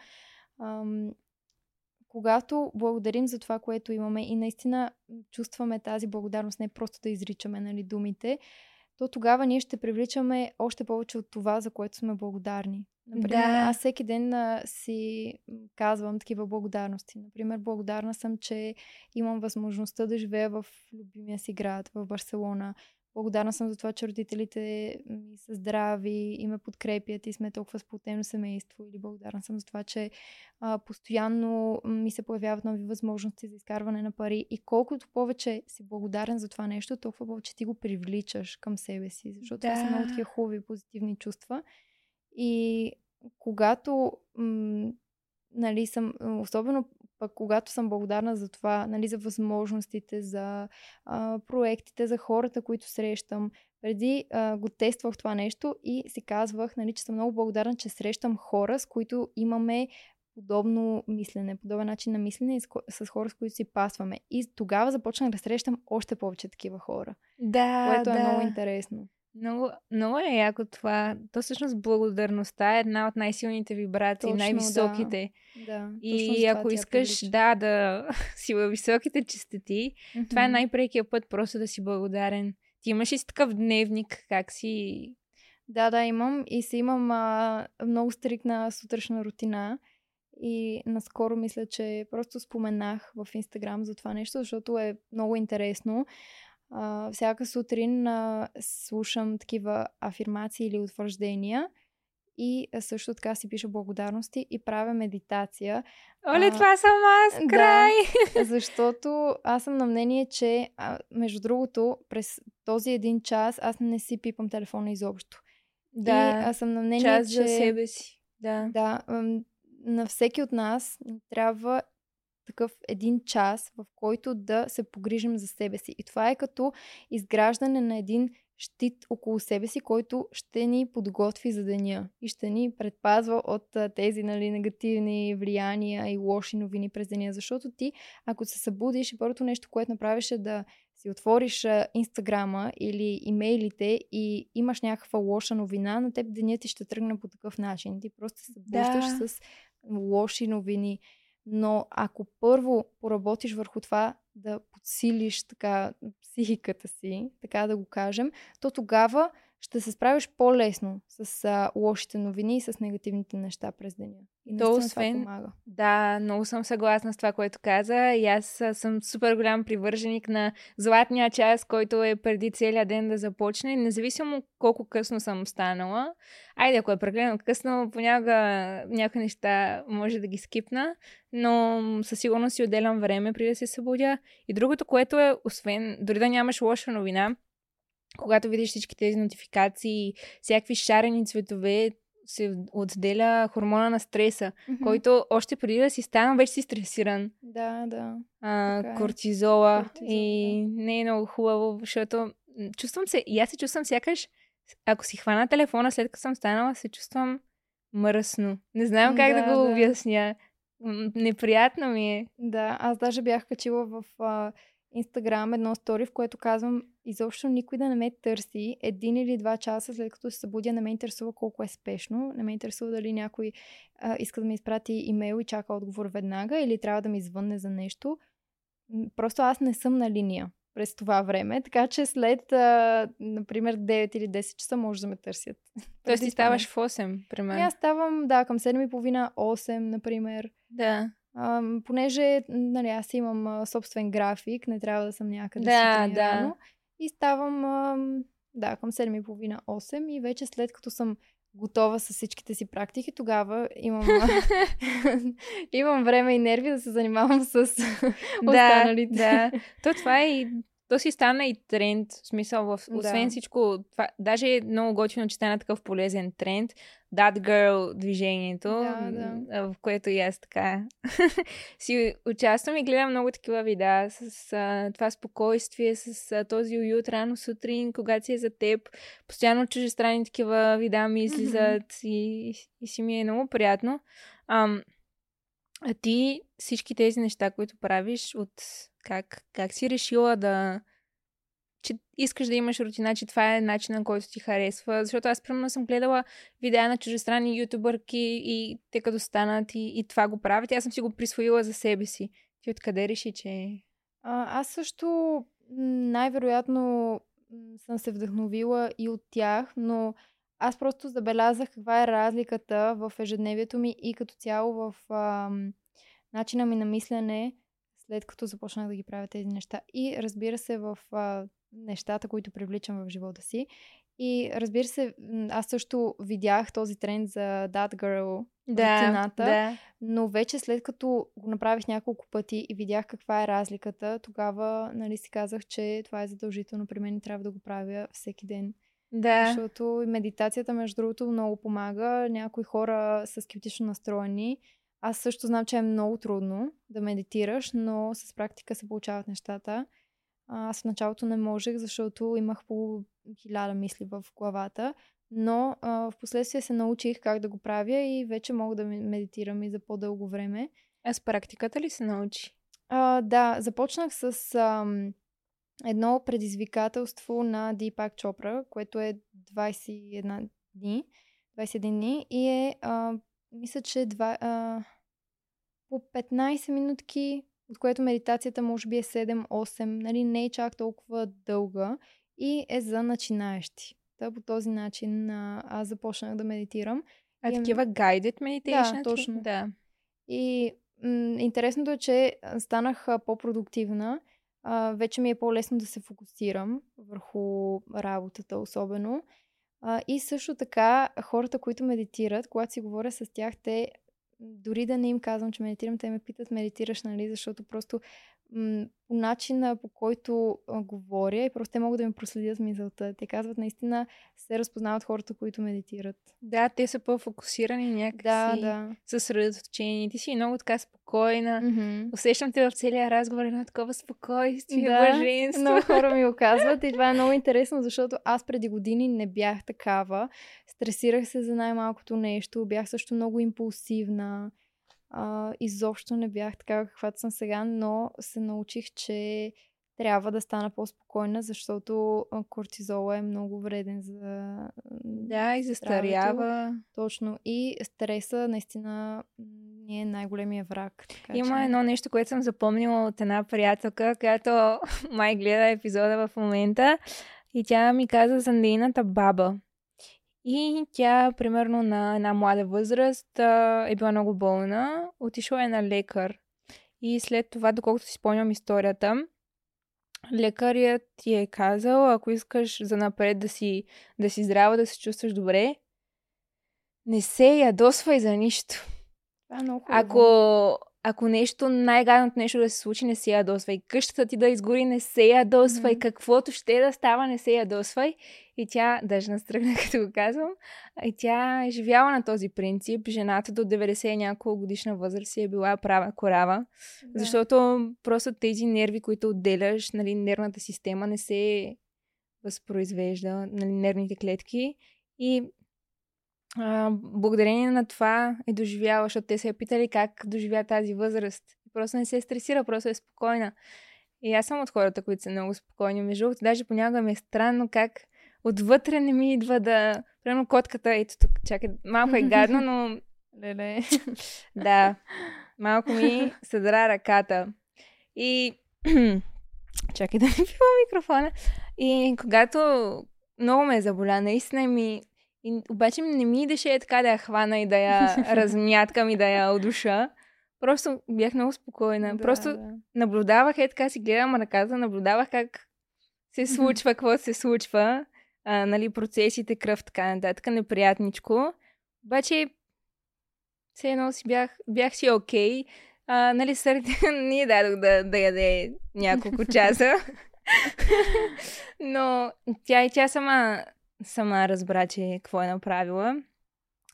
Ам, когато благодарим за това, което имаме и наистина чувстваме тази благодарност, не просто да изричаме нали, думите, то тогава ние ще привличаме още повече от това, за което сме благодарни. Например, Да. аз всеки ден а, си казвам такива благодарности. Например, благодарна съм, че имам възможността да живея в любимия си град, в Барселона. Благодарна съм за това, че родителите ми са здрави и ме подкрепят и сме толкова сплотено семейство. Или благодарна съм за това, че а, постоянно ми се появяват нови възможности за изкарване на пари. И колкото повече си благодарен за това нещо, толкова повече ти го привличаш към себе си. Защото да. това са много такива хубави, позитивни чувства. И когато м- нали, съм, особено пък когато съм благодарна за това, нали, за възможностите, за а, проектите, за хората, които срещам. Преди а, го тествах това нещо и си казвах, нали, че съм много благодарна, че срещам хора, с които имаме подобно мислене, подобен начин на мислене с, с хора, с които си пасваме. И тогава започнах да срещам още повече такива хора. Да, което да. е много интересно. Много, много е яко това. То всъщност благодарността е една от най-силните вибрации, Точно, най-високите. Да. И ако искаш да, да си във високите частоти, mm-hmm. това е най-прекия път просто да си благодарен. Ти имаш ли си такъв дневник, как си... Да, да, имам. И си имам а, много стрикна сутрешна рутина. И наскоро мисля, че просто споменах в Инстаграм за това нещо, защото е много интересно. А, всяка сутрин а, слушам такива афирмации или утвърждения и също така си пиша благодарности и правя медитация. Оле, а, това съм аз! Край! Да, защото аз съм на мнение, че а, между другото, през този един час аз не си пипам телефона изобщо. Да, и аз съм на мнение, час че... за себе си. Да. Да, на всеки от нас трябва такъв един час, в който да се погрижим за себе си. И това е като изграждане на един щит около себе си, който ще ни подготви за деня и ще ни предпазва от тези нали, негативни влияния и лоши новини през деня. Защото ти, ако се събудиш и първото нещо, което направиш е да си отвориш инстаграма или имейлите и имаш някаква лоша новина, на теб денят ти ще тръгне по такъв начин. Ти просто се събуждаш да. с лоши новини. Но ако първо поработиш върху това да подсилиш така психиката си, така да го кажем, то тогава ще се справиш по-лесно с а, лошите новини и с негативните неща през деня. И То освен, това помага. Да, много съм съгласна с това, което каза. И аз съм супер голям привърженик на златния час, който е преди целия ден да започне, независимо колко късно съм станала. Айде, ако е прекалено късно, понякога някои неща може да ги скипна, но със сигурност си отделям време преди да се събудя. И другото, което е, освен, дори да нямаш лоша новина, когато видиш всички тези нотификации, всякакви шарени цветове, се отделя хормона на стреса, mm-hmm. който още преди да си стана, вече си стресиран. Да, да. А, е. кортизола. кортизола. И да. не е много хубаво, защото чувствам се, и аз се чувствам сякаш, ако си хвана телефона след като съм станала, се чувствам мръсно. Не знам как да, да го да. обясня. Неприятно ми е. Да, аз даже бях качила в а, Инстаграм едно стори, в което казвам изобщо никой да не ме търси един или два часа след като се събудя, не ме интересува колко е спешно, не ме интересува дали някой а, иска да ми изпрати имейл и чака отговор веднага или трябва да ми звънне за нещо. Просто аз не съм на линия през това време, така че след, а, например, 9 или 10 часа може да ме търсят. Тоест ти ставаш в 8, примерно? аз ставам, да, към 7.30, 8, например. Да. А, понеже, нали, аз имам а, собствен график, не трябва да съм някъде да, да. И ставам, а, да, към 7.30-8 и вече след като съм готова с всичките си практики, тогава имам, имам време и нерви да се занимавам с останалите. Да, то това е и то си стана и тренд, в смисъл, в, освен да. всичко, това, даже е много готино, че стана такъв полезен тренд, That Girl движението, да, да. в което и аз така си участвам и гледам много такива видеа с а, това спокойствие, с а, този уют рано сутрин, когато си е за теб. Постоянно чужестранни такива видеа ми излизат mm-hmm. и, и си ми е много приятно. Ам, а ти всички тези неща, които правиш, от как, как си решила да че искаш да имаш рутина, че това е начинът, който ти харесва. Защото аз примерно съм гледала видеа на чужестранни ютубърки и те като станат и, и това го правят. Аз съм си го присвоила за себе си. Ти откъде реши, че... А, аз също най-вероятно съм се вдъхновила и от тях, но аз просто забелязах каква е разликата в ежедневието ми и като цяло в ам, начина ми на мислене, след като започнах да ги правя тези неща. И разбира се, в а, нещата, които привличам в живота си. И разбира се, аз също видях този тренд за That Girl да, рутината, да. но вече след като го направих няколко пъти и видях каква е разликата, тогава нали, си казах, че това е задължително при мен и трябва да го правя всеки ден. Да. Защото и медитацията, между другото, много помага. Някои хора са скептично настроени. Аз също знам, че е много трудно да медитираш, но с практика се получават нещата. Аз в началото не можех, защото имах по хиляда мисли в главата, но а, в последствие се научих как да го правя и вече мога да медитирам и за по-дълго време. А с практиката ли се научи? А, да, започнах с ам, едно предизвикателство на Дипак Чопра, което е 21 дни, 21 дни и е, а, мисля, че два, а, по 15 минутки, от което медитацията може би е 7-8, нали, не е чак толкова дълга и е за начинаещи. Та по този начин а, аз започнах да медитирам. А И- такива guided meditation? Да, точно. Да. И м- интересното е, че станах по-продуктивна. А, вече ми е по-лесно да се фокусирам върху работата, особено. А, и също така, хората, които медитират, когато си говоря с тях, те дори да не им казвам, че медитирам, те ме питат, медитираш, нали? Защото просто м- по начина, по който а, говоря и просто те могат да ми проследят мисълта. Те казват, наистина се разпознават хората, които медитират. Да, те са по-фокусирани някакси. Да, да. Съсредоточени. Ти си много така спокойна. Мгм. Усещам те в целия разговор едно такова спокойствие, Да, блаженство. Много хора ми го казват и това е много интересно, защото аз преди години не бях такава. Стресирах се за най-малкото нещо, бях също много импулсивна. А, изобщо не бях такава каквато съм сега, но се научих, че трябва да стана по-спокойна, защото кортизола е много вреден за... Да, и застарява. Точно. И стреса наистина ни е най-големия враг. Така Има че... едно нещо, което съм запомнила от една приятелка, която май гледа епизода в момента и тя ми каза за нейната баба. И тя, примерно на една млада възраст, а, е била много болна, отишла е на лекар. И след това, доколкото си спомням историята, лекарят ти е казал, ако искаш за напред да си, да си здрава, да се чувстваш добре, не се ядосвай за нищо. Това е много хубаво. Ако, ако нещо, най-гадното нещо да се случи, не се ядосвай. Къщата ти да изгори, не се ядосвай. Мгм. Каквото ще да става, не се ядосвай. И тя, даже настръгна, като го казвам, и тя е живяла на този принцип. Жената до 90 и няколко годишна възраст е била права корава. Да. Защото просто тези нерви, които отделяш, нали, нервната система не се възпроизвежда, нали, нервните клетки. И а, благодарение на това е доживяла, защото те се я питали как доживя тази възраст. Просто не се стресира, просто е спокойна. И аз съм от хората, които са много спокойни. Между другото, даже понякога ми е странно как отвътре не ми идва да... Примерно котката, ето тук, чакай, малко е гадно, но Леле. да, малко ми се дра ръката. И чакай да ми пива микрофона. И когато много ме заболя, наистина ми... И, обаче не ми идеше е така да я хвана и да я размяткам и да я удуша. Просто бях много спокойна. Да, Просто да. наблюдавах, е така си гледам ръката, наблюдавах как се случва, какво се случва, а, нали, процесите, кръв, така нататък, неприятничко. Обаче, все едно си бях, бях си окей. А, нали, сърде ни дадох да, да яде няколко часа. Но тя и тя сама, сама разбра, че какво е направила.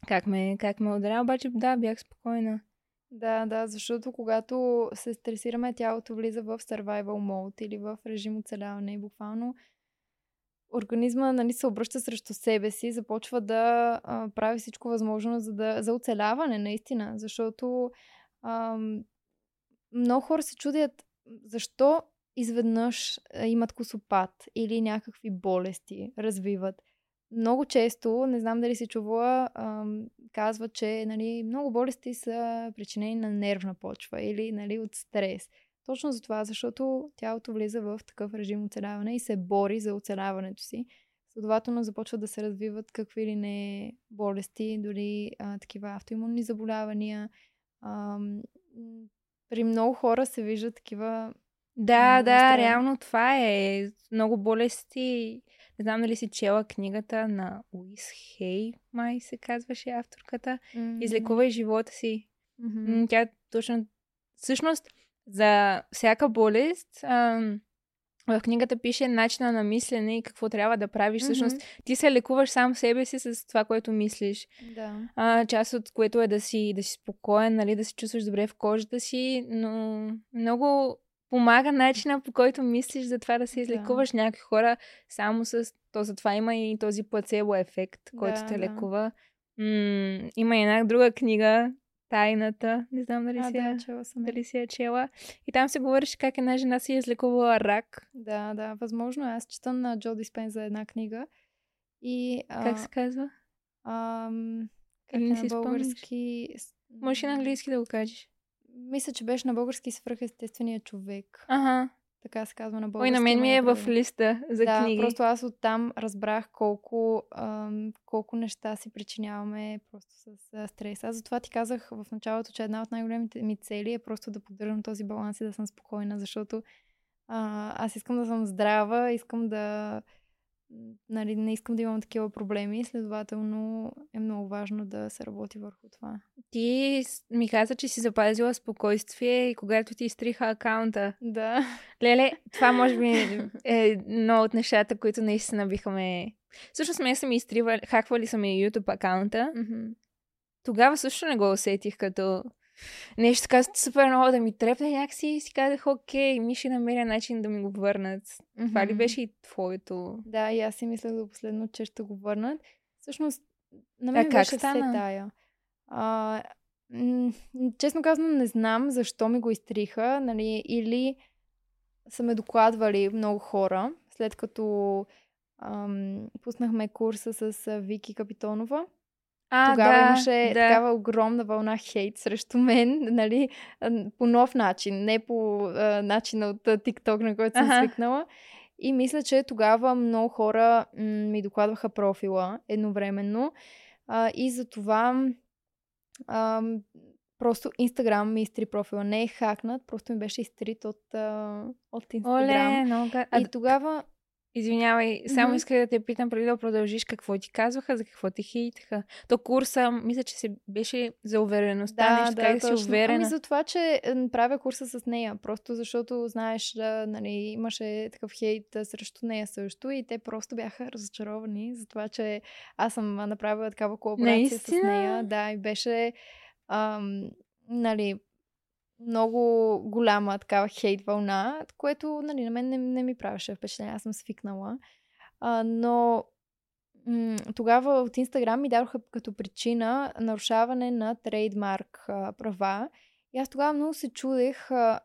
Как ме, как ме ударя, обаче да, бях спокойна. Да, да, защото когато се стресираме, тялото влиза в survival mode или в режим оцеляване и буквално организма нали, се обръща срещу себе си, започва да а, прави всичко възможно за, да, за оцеляване, наистина. Защото ам, много хора се чудят защо изведнъж а, имат косопат или някакви болести развиват. Много често, не знам дали си чувала, казва, че нали, много болести са причинени на нервна почва или нали, от стрес. Точно за това, защото тялото влиза в такъв режим оцеляване и се бори за оцеляването си. Следователно започват да се развиват какви ли не болести, дори а, такива автоимунни заболявания. М, при много хора се виждат такива Да, да, реално това е. Много болести. Не знам дали си чела книгата на Уис Хей, май се казваше авторката. Излекувай живота си. М, Тя точно... Всъщност, за всяка болест, ам, в книгата пише начина на мислене и какво трябва да правиш. Всъщност, Мгм. ти се лекуваш сам себе си с това, което мислиш. Да. А, част от което е да си, да си спокоен, нали, да се чувстваш добре в кожата си, но много помага начина по който мислиш за това да се Да. излекуваш някакви хора само с... То затова има и този плацебо ефект, който Да, те да. лекува. М- има и една друга книга, Тайната. Не знам дали, А, си, да, чела съм. дали си я чела. И там се говориш как една жена си е излекувала рак. Да, да, възможно е. Аз чета на Джо Диспенза една книга. И, а, Как се казва? ам, как Или е не на си български... Можеш и на английски да го кажеш. Мисля, че беше на български свръхестествения човек. Ага. Така се казва на български. Ой, на мен ми е в листа за да, книги. просто аз оттам разбрах колко, ам, колко неща си причиняваме просто с а, стрес. Аз затова ти казах в началото, че една от най-големите ми цели е просто да поддържам този баланс и да съм спокойна, защото а, аз искам да съм здрава, искам да нали, не искам да имам такива проблеми, следователно е много важно да се работи върху това. Ти ми каза, че си запазила спокойствие и когато ти изтриха акаунта. Да. Леле, това може би е едно от нещата, които наистина биха ме... Всъщност мен са ми изтривали, хаквали са ми YouTube акаунта. Мгм. Тогава също не го усетих като нещо така супер много да ми трепне някакси и си казах, окей, ми ще намеря начин да ми го върнат. Това ли беше и твоето? Да, и аз си мислех до последно, че ще го върнат. Всъщност, на А мен как беше стана? все тая. А, м- честно казано, не знам защо ми го изтриха, нали, или са ме докладвали много хора, след като ам, пуснахме курса с а, Вики Капитонова. А, Тогава да, имаше да. такава огромна вълна хейт срещу мен, нали, а, по нов начин, не по а, начина от а, TikTok, на който съм Аха. свикнала. И мисля, че тогава много хора м- ми докладваха профила едновременно. А, и за това ам, просто Инстаграм ми изтри профила. Не е хакнат, просто ми беше изтрит от, а, от Инстаграм. Оле, много... А, И тогава Извинявай, само Мгм. исках да те питам преди да продължиш какво ти казваха, за какво те хейтаха. То курса, мисля, че се беше за увереността, нещо, как да си уверена. Ами за това, че м, правя курса с нея. Просто защото, знаеш, да, нали, имаше такъв хейт срещу нея също и те просто бяха разочаровани за това, че аз съм направила такава колаборация с Наистина? нея. Да, и беше ам, нали, много голяма такава хейт вълна, което нали, на мен не, не ми правеше впечатление. Аз съм свикнала. А, но м- тогава от Инстаграм ми дадоха като причина нарушаване на трейдмарк а, права. И аз тогава много се чудех а,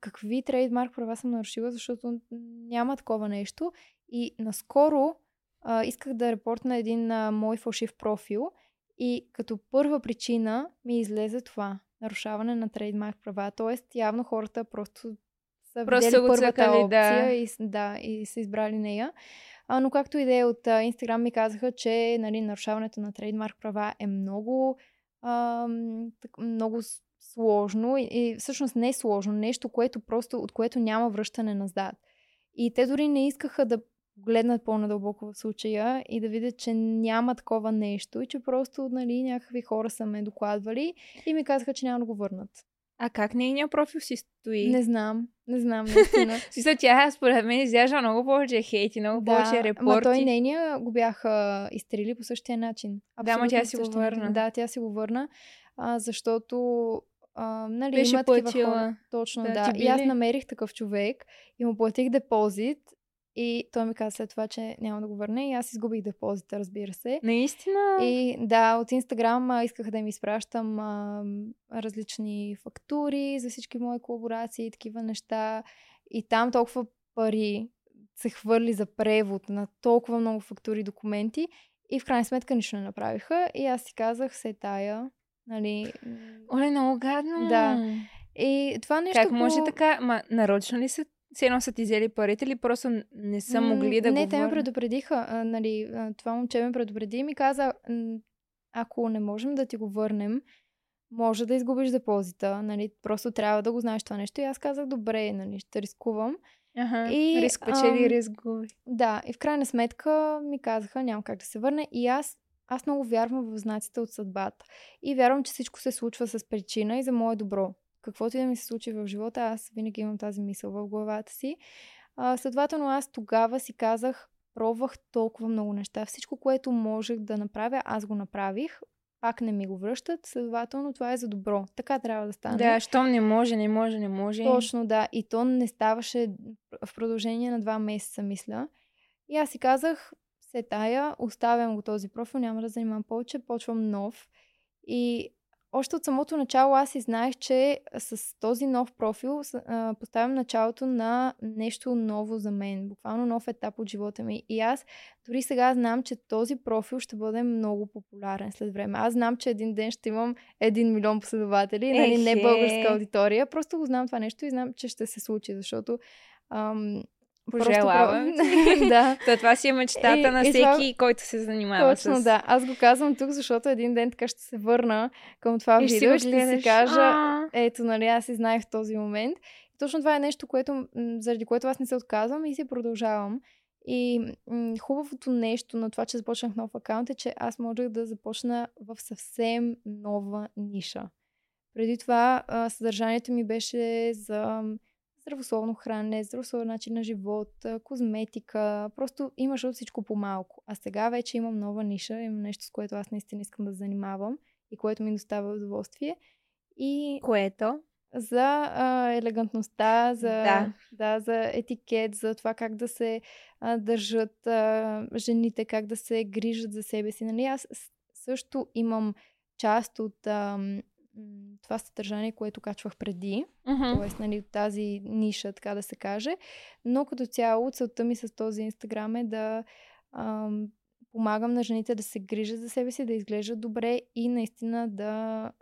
какви трейдмарк права съм нарушила, защото няма такова нещо. И наскоро а, исках да репортна един а, мой фалшив профил и като първа причина ми излезе това нарушаване на трейдмарк права. Тоест, явно хората просто са Просто видели първата цъкали, да. опция и, с- да, и са избрали нея. А, но както и да е от Инстаграм ми казаха, че нали, нарушаването на трейдмарк права е много, ам, так, много сложно и, и всъщност не е сложно, нещо, което просто, от което няма връщане назад. И те дори не искаха да гледнат по-надълбоко в случая и да видят, че няма такова нещо и че просто нали, някакви хора са ме докладвали и ми казаха, че няма да го върнат. А как нейният профил си стои? Не знам, не знам наистина. Смисъл, тя според мен изяжда много повече хейти, много повече репорти. Ама той нейния го бяха изтрили по същия начин. Да, ама тя Абсолютно си го начин. върна. Да, тя си го върна, а, защото а, нали, Беше има платила. хора. Точно, Да, да. И аз намерих такъв човек и му платих депозит и той ми каза след това, че няма да го върне и аз изгубих депозита, разбира се. Наистина. И да, от Инстаграм а, исках да ми изпращам а, различни фактури за всички мои колаборации и такива неща. И там толкова пари се хвърли за превод на толкова много фактури и документи. И в крайна сметка нищо не направиха. И аз си казах, се тая. Нали, Оле, много гадно. Да. и това нещо. Как може го... така? Ма, нарочно ли са все едно са ти взели парите или просто не са могли да Не, го те ме предупредиха. А, нали, това момче ме предупреди и ми каза, ако не можем да ти го върнем, може да изгубиш депозита, нали, просто трябва да го знаеш това нещо. И аз казах, добре, нали, ще рискувам. Ага, И, риск печели, ам, риск губи. Да, и в крайна сметка ми казаха, няма как да се върне. И аз, аз много вярвам в знаците от съдбата. И вярвам, че всичко се случва с причина и за мое добро. Каквото и да ми се случи в живота, аз винаги имам тази мисъл в главата си. А, следователно, аз тогава си казах, пробвах толкова много неща. Всичко, което можех да направя, аз го направих. Пак не ми го връщат, следователно това е за добро. Така трябва да стане. Да, щом не може, не може, не може. Точно, да. И то не ставаше в продължение на два месеца, мисля. И аз си казах, се тая, оставям го този профил, няма да занимавам повече, почвам нов. И още от самото начало аз и знаех, че с този нов профил а, поставям началото на нещо ново за мен. Буквално нов етап от живота ми. И аз дори сега знам, че този профил ще бъде много популярен след време. Аз знам, че един ден ще имам един милион последователи, нали, не Ехе. българска аудитория. Просто го знам това нещо и знам, че ще се случи, защото ам, Пожелавам да. То, това си е мечтата И- на всеки, това- който се занимава Точно с... да. Аз го казвам тук, защото един ден така ще се върна към това И видео ще си кажа, А. ето, нали, аз си знаех в този момент. И точно това е нещо, което, заради което аз не се отказвам и си продължавам. И м, хубавото нещо на това, че започнах нов акаунт е, че аз можех да започна в съвсем нова ниша. Преди това а, съдържанието ми беше за здравословно хранене, здравословен начин на живот, козметика. Просто имаш от всичко по-малко. А сега вече имам нова ниша, имам нещо, с което аз наистина искам да занимавам и което ми доставя удоволствие. И Което? за а, елегантността, за, Да. да, за етикет, за това как да се а, държат а, жените, как да се грижат за себе си. Нали? Аз също имам част от а, това съдържание, което качвах преди, Мгм. т.е. Нали, тази ниша, така да се каже. Но като цяло целта ми с този инстаграм е да ам, помагам на жените да се грижат за себе си, да изглеждат добре и наистина да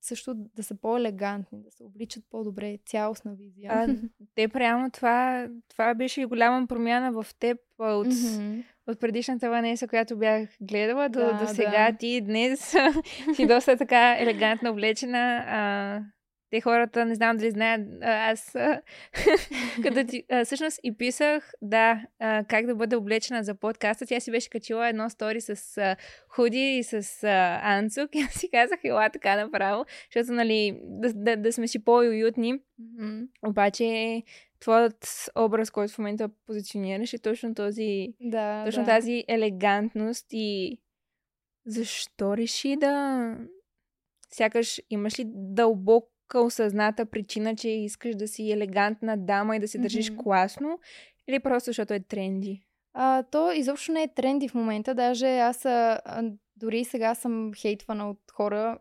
също да са по-елегантни, да се обличат по-добре, цялостна визия. А, теб реално това, това беше и голяма промяна в теб от, Мгм. От предишната Ванеса, която бях гледала до, Да, до сега. да. Ти днес си доста така елегантно облечена. А, те хората, не знам дали знаят, аз като ти, а, всъщност и писах, да, а, как да бъда облечена за подкаста. Тя си беше качила едно стори с а, худи и с а, анцук и аз си казах, ела така направо, защото, нали, да, да, да сме си по-уютни. Мгм. Обаче, твоят образ, който в момента позиционираш е точно този, Да, точно да. тази елегантност и защо реши да... Сякаш имаш ли дълбока осъзната причина, че искаш да си елегантна дама и да се държиш Мгм. класно? Или просто защото е тренди? А, то изобщо не е тренди в момента. Даже аз а, дори сега съм хейтвана от хора,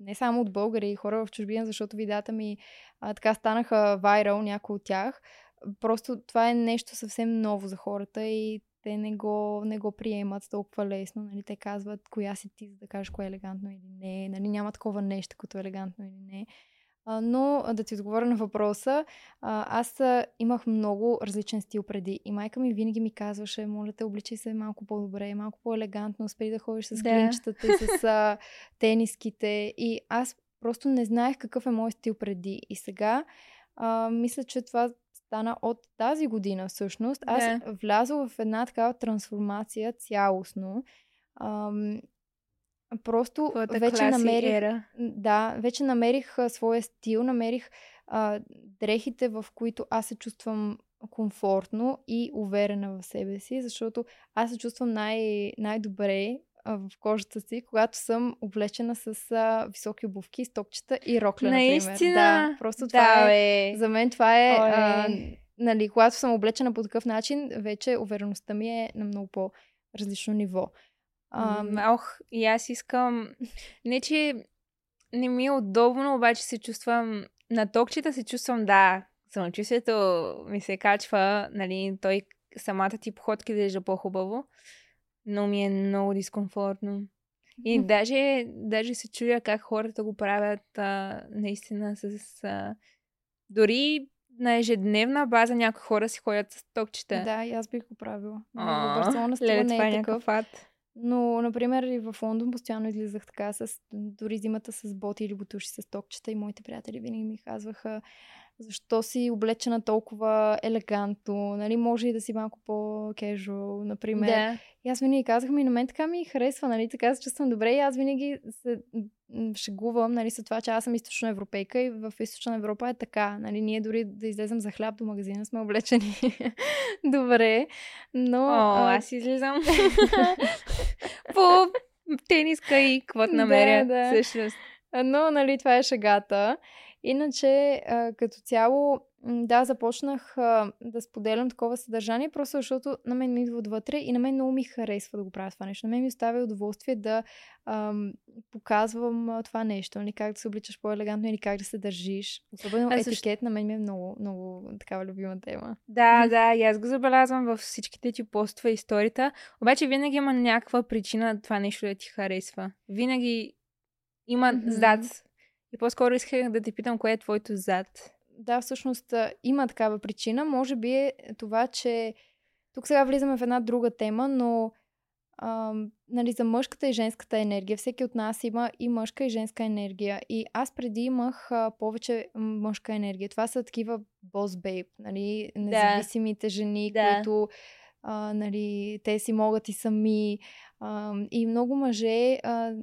не само от българи, и хора в чужбина, защото видеята ми а, така станаха вайрал, някои от тях. Просто това е нещо съвсем ново за хората и те не го, не го приемат толкова лесно. Нали? Те казват коя си ти, за да кажеш кое е елегантно или не. Нали? Няма такова нещо, като елегантно или не. Но да ти отговоря на въпроса, аз имах много различен стил преди и майка ми винаги ми казваше, моля те, обличай се малко по-добре, малко по-елегантно, спри да ходиш с Да. клинчетата и с а, тениските. И аз просто не знаех какъв е мой стил преди. И сега а, мисля, че това стана от тази година всъщност. Аз Да. влязох в една такава трансформация цялостно. Ам, просто Твоята вече класи намерих... ера. Да, вече намерих а, своя стил, намерих а, дрехите, в които аз се чувствам комфортно и уверена в себе си, защото аз се чувствам най- най-добре в кожата си, когато съм облечена с а, високи обувки, стопчета и рокля, например. Наистина? Да, просто да, това е... бе. За мен това е... А, нали, когато съм облечена по такъв начин, вече увереността ми е на много по-различно ниво. А, М, Ох, и аз искам... Не, че не ми е удобно, обаче се чувствам... На токчета се чувствам, да, самочувствието ми се качва, нали, той самата ти походка изглежда по-хубаво, но ми е много дискомфортно. И даже, даже се чудя как хората го правят а, наистина с... А, дори на ежедневна база някои хора си ходят с токчета. Да, и аз бих го правила. Барселона стила не е някакъв такъв. ад. Но, например, и в Лондон постоянно излизах така, с, дори зимата с боти или бутуши с токчета и моите приятели винаги ми казваха защо си облечена толкова елегантно, нали, може и да си малко по-кежуал, например. Да. И аз винаги казах ми, на мен така ми харесва, нали, така се чувствам добре и аз винаги се шегувам, нали, с това, че аз съм източна европейка и в източна Европа е така, нали, ние дори да излезем за хляб до магазина сме облечени добре, но... О, а... аз излизам по тениска и каквото намеря, да, да. всъщност. Но, нали, това е шегата. Иначе, а, като цяло, да, започнах а, да споделям такова съдържание, просто защото на мен ми идва отвътре и на мен много ми харесва да го правя това нещо. На мен ми оставя удоволствие да ам, показвам а, това нещо, нали, как да се обличаш по-елегантно или как да се държиш. Особено а, етикет на мен ми е много, много такава любима тема. Да, да, и аз го забелязвам във всичките ти постове и историта. Обаче винаги има някаква причина това нещо да ти харесва. Винаги има mm-hmm. зад и по-скоро исках да те питам, кое е твоето зад? Да, всъщност има такава причина. Може би е това, че тук сега влизаме в една друга тема, но а, нали, за мъжката и женската енергия. Всеки от нас има и мъжка и женска енергия. И аз преди имах а, повече мъжка енергия. Това са такива бос бейб, нали, независимите да. жени, да. които а, нали, те си могат и сами. А, и много мъже а,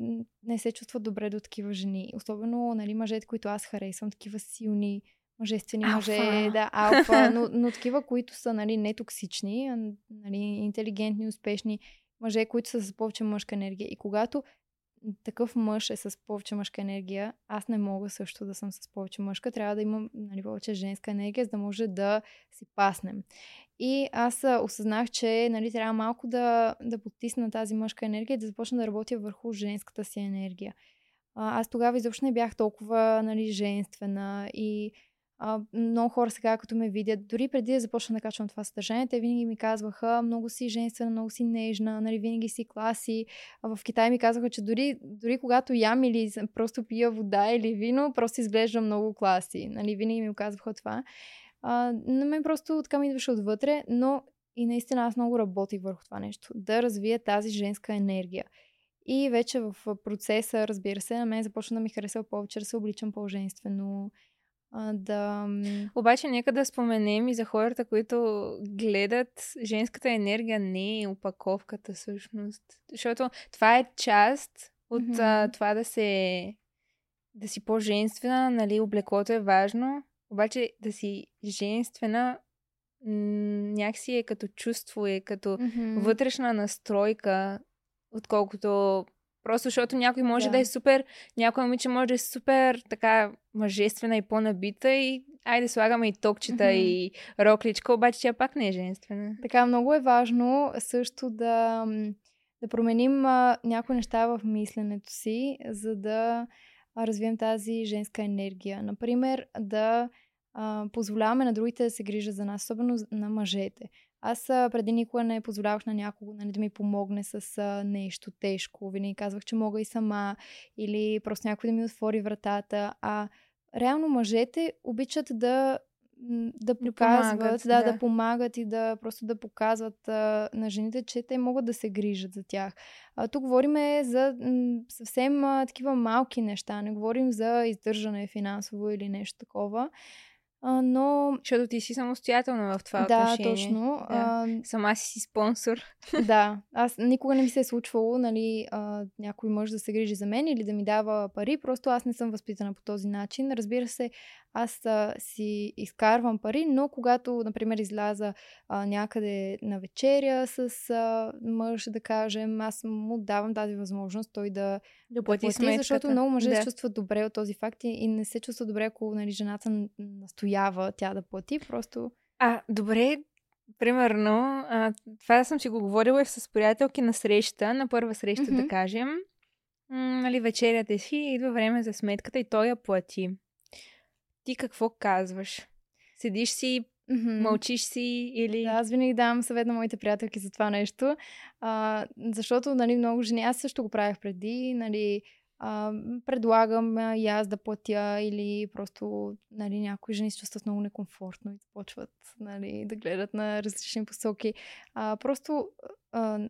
не се чувстват добре до такива жени. Особено нали, мъжете, които аз харесвам, такива силни, мъжествени алфа. мъже, да, алфа, но, но такива, които са нали, нетоксични, а, нали, интелигентни, успешни мъже, които са с повече мъжка енергия. И когато такъв мъж е с повече мъжка енергия, аз не мога също да съм с повече мъжка. Трябва да имам нали, повече женска енергия, за да може да си паснем. И аз осъзнах, че нали, трябва малко да, да потисна тази мъжка енергия и да започна да работя върху женската си енергия. А, аз тогава изобщо не бях толкова нали, женствена и а, много хора сега, като ме видят, дори преди да започна да качвам това съдържание, те винаги ми казваха много си женствена, много си нежна, нали, винаги си класи. А в Китай ми казваха, че дори, дори когато ям или просто пия вода или вино, просто изглежда много класи. Нали, винаги ми казваха това. А, на мен просто така ми идваше отвътре, но и наистина аз много работих върху това нещо. Да развия тази женска енергия. И вече в процеса, разбира се, на мен започна да ми харесва повече да се обличам по-женствено, да... Обаче нека да споменем и за хората, които гледат, женската енергия не е опаковката всъщност. Защото това е част от mm-hmm. а, това да се да си по-женствена, нали, облеклото е важно, обаче да си женствена някакси е като чувство, е като mm-hmm. вътрешна настройка, отколкото Просто защото някой може да. да е супер, някой момиче може да е супер така мъжествена и по-набита и айде слагаме и токчета mm-hmm. и рокличка, обаче тя пак не е женствена. Така, много е важно също да, да променим а, някои неща в мисленето си, за да развием тази женска енергия. Например, да а, позволяваме на другите да се грижат за нас, особено на мъжете. Аз преди никога не позволявах на някого нали, да ми помогне с а, нещо тежко. Винаги казвах, че мога и сама или просто някой да ми отвори вратата. А реално мъжете обичат да да показват, да, помагат, да, да. да помагат и да просто да показват а, на жените, че те могат да се грижат за тях. А, тук говорим за м, съвсем а, такива малки неща, не говорим за издържане финансово или нещо такова. А, но... Защото ти си самостоятелна в това да, отношение. Точно. Да, а... Сама си си спонсор. Да, аз никога не ми се е случвало, нали, а, някой мъж да се грижи за мен или да ми дава пари, просто аз не съм възпитана по този начин. Разбира се, аз а, си изкарвам пари, но когато, например, изляза а, някъде на вечеря с а, мъж, да кажем, аз му давам тази възможност той да, да плати, да плати защото много мъже да. се чувстват добре от този факт и, и не се чувства добре, ако нали, жената настоява тя да плати, просто... А, добре, примерно, а, това съм си го говорила с приятелки на среща, на първа среща, mm-hmm. да кажем. М- нали, вечерята си, идва време за сметката и той я плати ти какво казваш? Седиш си, Mm-hmm. Мълчиш си или... Да, аз винаги давам съвет на моите приятелки за това нещо, а, защото нали, много жени, аз също го правях преди, нали, а, предлагам а, и аз да платя или просто нали, някои жени се чувстват много некомфортно и започват нали, да гледат на различни посоки. А, просто а,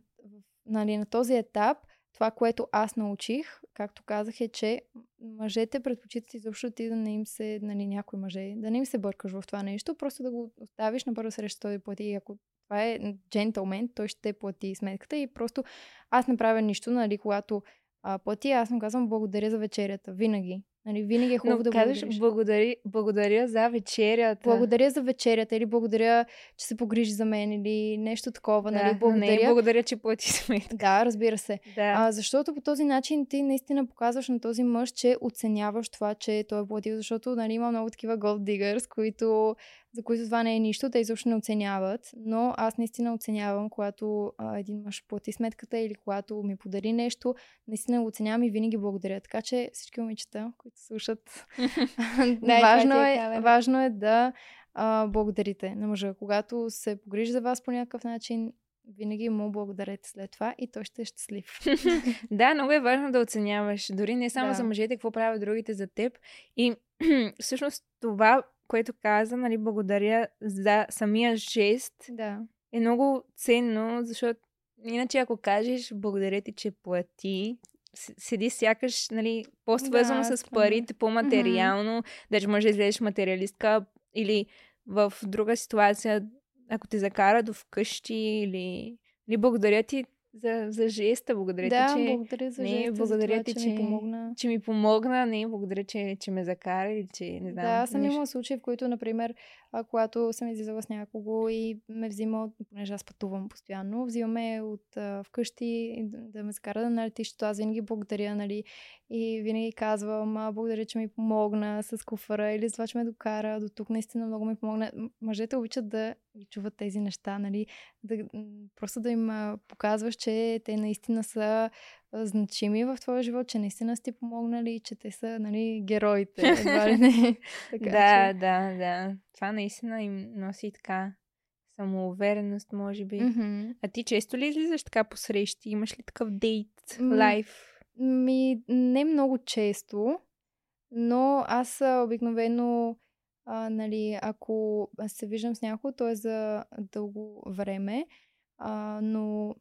нали, на този етап това, което аз научих, както казах, е, че мъжете предпочитат изобщо ти да не им се, нали, някои мъже, да не им се бъркаш в това нещо, просто да го оставиш на първа среща, той да плати. И ако това е джентълмен, той ще плати сметката и просто аз не правя нищо, нали, когато а, плати, аз му казвам благодаря за вечерята. Винаги. Нали, винаги е хубаво Но да казваш, благодариш. благодари, благодаря за вечерята. Благодаря за вечерята или благодаря, че се погрижи за мен или нещо такова. Да, нали, но не благодаря. е благодаря, че плати сметка. Да, разбира се. Да. А, защото по този начин ти наистина показваш на този мъж, че оценяваш това, че той е платил, защото нали, има много такива gold diggers, които, за които това не е нищо, те изобщо не оценяват, но аз наистина оценявам, когато а, един мъж плати сметката или когато ми подари нещо, наистина го оценявам и винаги благодаря. Така че всички момичета, които слушат, това важно, е е, важно е да а, благодарите на мъжа. Когато се погрижи за вас по някакъв начин, винаги му благодарете след това и той ще е щастлив. Да, много е важно да оценяваш. Дори не само Да. за мъжете, какво правят другите за теб. И всъщност това, което каза, нали, благодаря за самия жест, да. е много ценно, защото иначе ако кажеш благодаря ти, че плати, седи сякаш, нали, по-свързано Да, с странно. парите, по-материално, даже може да излезеш материалистка или в друга ситуация, ако те закара до вкъщи или, или благодаря ти за, за жеста, благодаря да, ти, че, благодаря за не, жеста, благодаря за това, ти, че, че- ми помогна. че ми помогна, не, благодаря, че, че ме закара или че не знам. Да, аз съм нещо. имала случаи, в които, например, а, когато съм излизала с някого и ме взима, понеже аз пътувам постоянно, взимаме от а, вкъщи да, да ме закара на летището. Аз винаги благодаря, нали, и винаги казвам, а, благодаря, че ми помогна с куфара или за това, че ме докара до тук. Наистина много ми помогна. Мъжете обичат да ги чуват тези неща, нали, да, просто да им показваш, че те наистина са значими в твоя живот, че наистина сте помогнали, че те са, нали, героите. Едва ли не. Така, да, че... да, да. Това наистина им носи така самоувереност, може би. Мгм. А ти често ли излизаш така по срещи? Имаш ли такъв дейт, лайф? Ми, не много често, но аз обикновено, а, нали, ако се виждам с някого, то е за дълго време, а, но,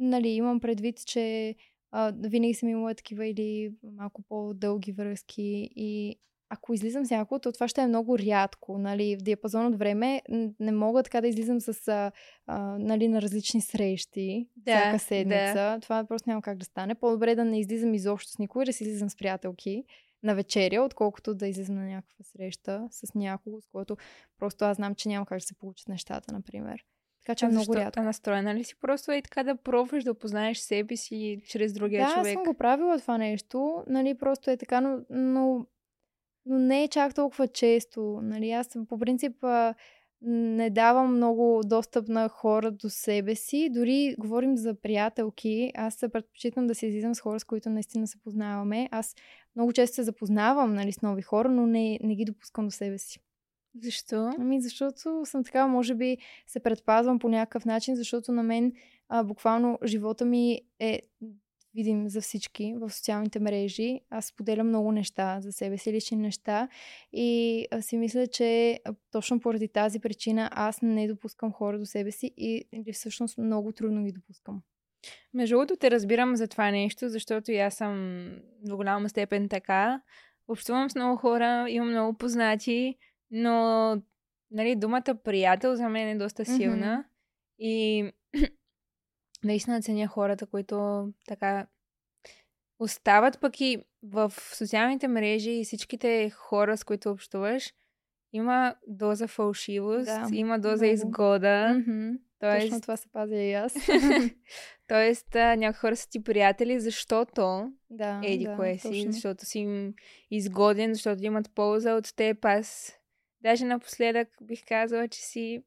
нали, имам предвид, че а, винаги съм имала такива или малко по-дълги връзки и ако излизам с някого, то това ще е много рядко, нали, в диапазон от време не мога така да излизам с, а, а, нали, на различни срещи Да, всяка да. седмица. Това просто няма как да стане. По-добре да не излизам изобщо с никой, да си излизам с приятелки на вечеря, отколкото да излизам на някаква среща с някого, с който просто аз знам, че няма как да се получат нещата, например. Така че е А много защо? рядко. А настроена ли си просто е така да пробваш да опознаеш себе си чрез другия да, човек? съм го правила това нещо, нали, просто е така, но, но, но не е чак толкова често. Нали, аз по принцип не давам много достъп на хора до себе си. Дори говорим за приятелки. Аз се предпочитам да се излизам с хора, с които наистина се познаваме. Аз много често се запознавам нали, с нови хора, но не, не ги допускам до себе си. Защо? Ами, защото съм така, може би се предпазвам по някакъв начин, защото на мен а, буквално живота ми е видим за всички в социалните мрежи. Аз споделям много неща за себе си, лични неща и си мисля, че точно поради тази причина аз не допускам хора до себе си и всъщност много трудно ги допускам. Между другото те разбирам за това нещо, защото и аз съм до голяма степен така. Общувам с много хора, имам много познати, но нали, думата приятел за мен е доста силна. И наистина ценя хората, които така остават пък и в социалните мрежи и всичките хора, с които общуваш, има доза фалшивост, Да, има доза много. изгода. Мгм. Тоест, Точно това се пазя и аз. Тоест, а, някои хора са ти приятели, защото да, еди да, кое си, точно. защото си им изгоден, защото имат полза от теб. Аз даже напоследък бих казала, че си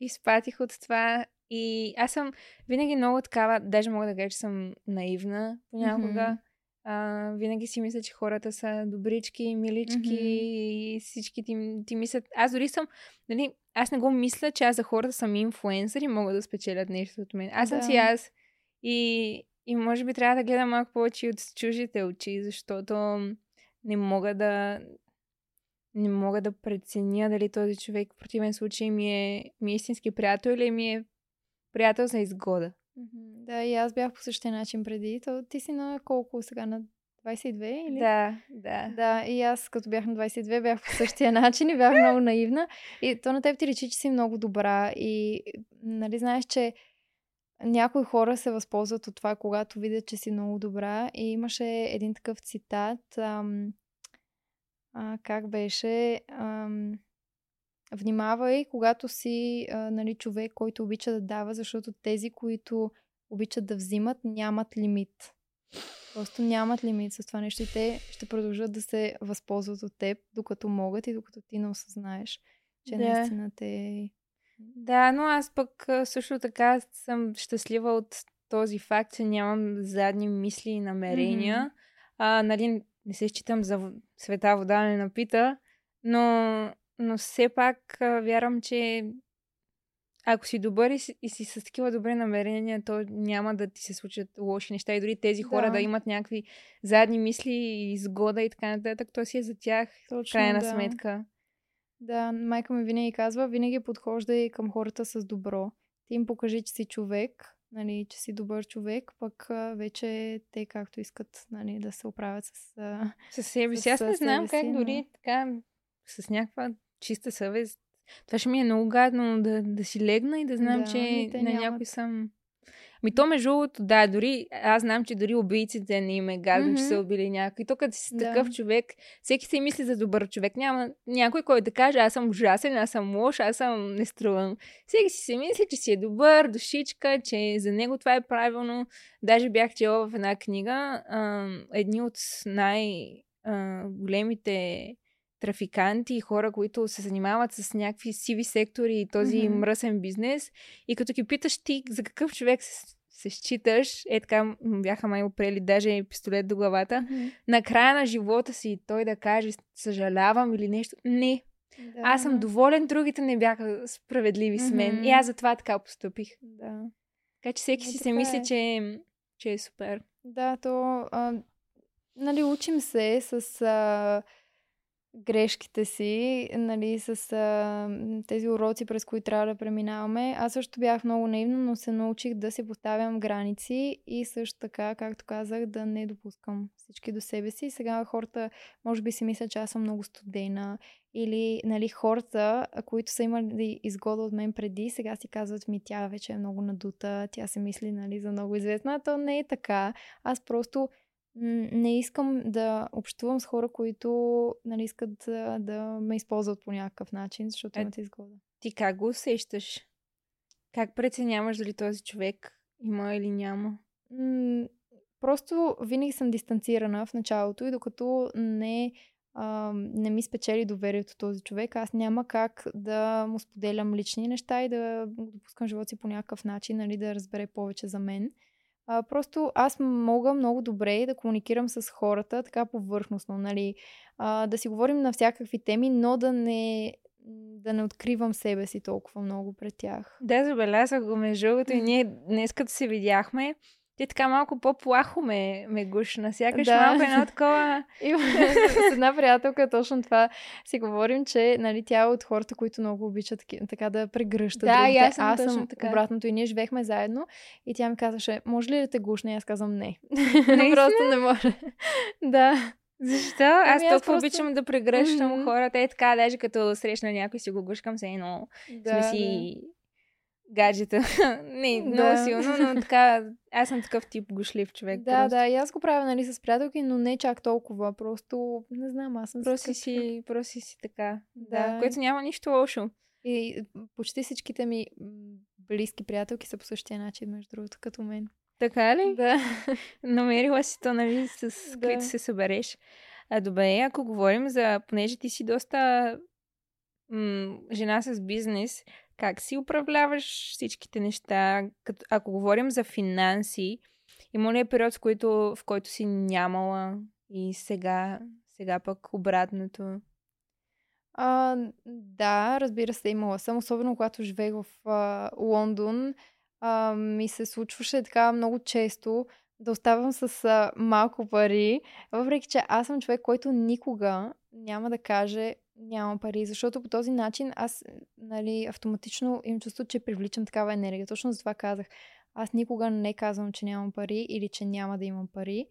изпатих от това и аз съм винаги много такава, даже мога да кажа, че съм наивна понякога. Мгм. А, винаги си мисля, че хората са добрички, милички Мгм. и всички ти, ти мислят. Аз дори съм, нали, аз не го мисля, че аз за хората съм инфлуенсър и могат да спечелят нещо от мен. Аз съм Да. си аз. И, и може би трябва да гледам малко повече от чужите очи, защото не мога да не мога да преценя дали този човек в противен случай ми е, ми е истински приятел или ми е приятел за изгода. Да, и аз бях по същия начин преди. То, ти си на колко сега? На 22 или? Да, да. Да, и аз като бях на 22 бях по същия начин и бях много наивна. И то на теб ти речи, че си много добра. И нали знаеш, че някои хора се възползват от това, когато видят, че си много добра. И имаше един такъв цитат. Ам, а, как беше? Ам, внимавай, когато си а, нали, човек, който обича да дава, защото тези, които обичат да взимат, нямат лимит. Просто нямат лимит с това нещо и те ще продължат да се възползват от теб, докато могат и докато ти не осъзнаеш, че Да. наистина те... Да, но аз пък също така съм щастлива от този факт, че нямам задни мисли и намерения. Мгм. А, нали, не се считам за света вода не напита, но, но все пак а, вярвам, че ако си добър и си, и си с такива добри намерения, то няма да ти се случат лоши неща. И дори тези хора Да. да имат някакви задни мисли и изгода и така нататък, то си е за тях, Точно, крайна да. сметка. Да, майка ми винаги казва, винаги подхождай към хората с добро. Ти им покажи, че си човек, нали, че си добър човек, пък вече те както искат нали, да се оправят с... Със себе си. С Аз не знам как но- дори така с някаква чиста съвест. Това ще ми е много гадно да, да си легна и да знам, Да, че те на нямат. някой съм... Ми то между другото, да, дори аз знам, че дори убийците не им е гадно, че са убили някой. То като си Да. такъв човек, всеки се мисли за добър човек. Няма някой, който да каже, аз съм ужасен, аз съм лош, аз съм не струвам. Всеки си се мисли, че си е добър, душичка, че за него това е правилно. Даже бях чела в една книга а, едни от най-големите трафиканти и хора, които се занимават с някакви сиви сектори и този Мгм. мръсен бизнес. И като ги питаш ти за какъв човек се, се считаш, е така бяха май опрели даже пистолет до главата, на края на живота си той да каже съжалявам или нещо. Не, Да, аз съм доволен, другите не бяха справедливи с мен. И аз затова така поступих. Да. Така че всеки Е, си се така мисли, е. че, че е супер. Да, то, а, нали, учим се с а, грешките си, нали, с а, тези уроци, през които трябва да преминаваме. Аз също бях много наивна, но се научих да си поставям граници и също така, както казах, да не допускам всички до себе си. Сега хората, може би си мислят, че аз съм много студена или, нали, хората, които са имали изгода от мен преди, сега си казват ми, тя вече е много надута, тя се мисли, нали, за много известна. То не е така. Аз просто не искам да общувам с хора, които нали, искат да, да ме използват по някакъв начин, защото Е, имат изгода. Ти как го усещаш? Как преценяваш дали този човек има или няма? М, просто винаги съм дистанцирана в началото и докато не, а, не ми спечели доверието този човек, аз няма как да му споделям лични неща и да допускам живота си по някакъв начин, нали, да разбере повече за мен. А, просто аз мога много добре да комуникирам с хората така повърхностно, нали, а, да си говорим на всякакви теми, но да не, да не откривам себе си толкова много пред тях. Да, забелязах го между другото и ние днес като се видяхме, ти така малко по-плахо ме, ме гушна. Сякаш Да. малко едно такова... И с една приятелка точно това си говорим, че нали, тя е от хората, които много обичат така да прегръщат Да, другите. аз съм аз съм така. обратното и ние живеехме заедно и тя ми казваше, може ли да те гушне? И аз казвам не. Наистина? Просто не може. да. Защо? Аз Ами аз толкова просто- обичам да прегръщам Мгм. хората. Е така, даже като срещна някой си го гушкам се едно. да сме си гаджета. Не, много Да. силно, но така, аз съм такъв тип гушлив човек. Да, просто. да, и аз го правя нали, с приятелки, но не чак толкова. Просто, не знам, аз съм Просто човек. си, просто си така. Да. Да. Което няма нищо лошо. И почти всичките ми близки приятелки са по същия начин, между другото, като мен. Така ли? Да. Намерила си то, нали, с Да. които се събереш. А добре, ако говорим за, понеже ти си доста м- жена с бизнес, как си управляваш всичките неща? Като, ако говорим за финанси, има ли е период, в който, в който си нямала и сега, сега пък обратното? А, да, разбира се, имала съм, особено когато живеех в а, Лондон. А, ми се случваше така много често да оставам с а, малко пари, въпреки че аз съм човек, който никога няма да каже нямам пари, защото по този начин аз нали, автоматично им чувствам, че привличам такава енергия. Точно за това казах. аз никога не казвам, че нямам пари или че няма да имам пари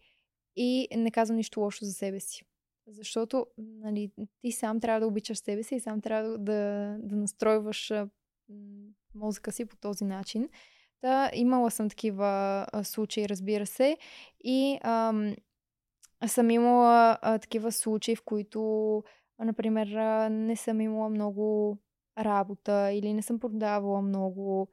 и не казвам нищо лошо за себе си. Защото нали, ти сам трябва да обичаш себе си и сам трябва да, да настройваш мозъка си по този начин. Да, имала съм такива а, случаи, разбира се. И ам, съм имала а, такива случаи, в които, а, например, а, не съм имала много работа или не съм продавала много.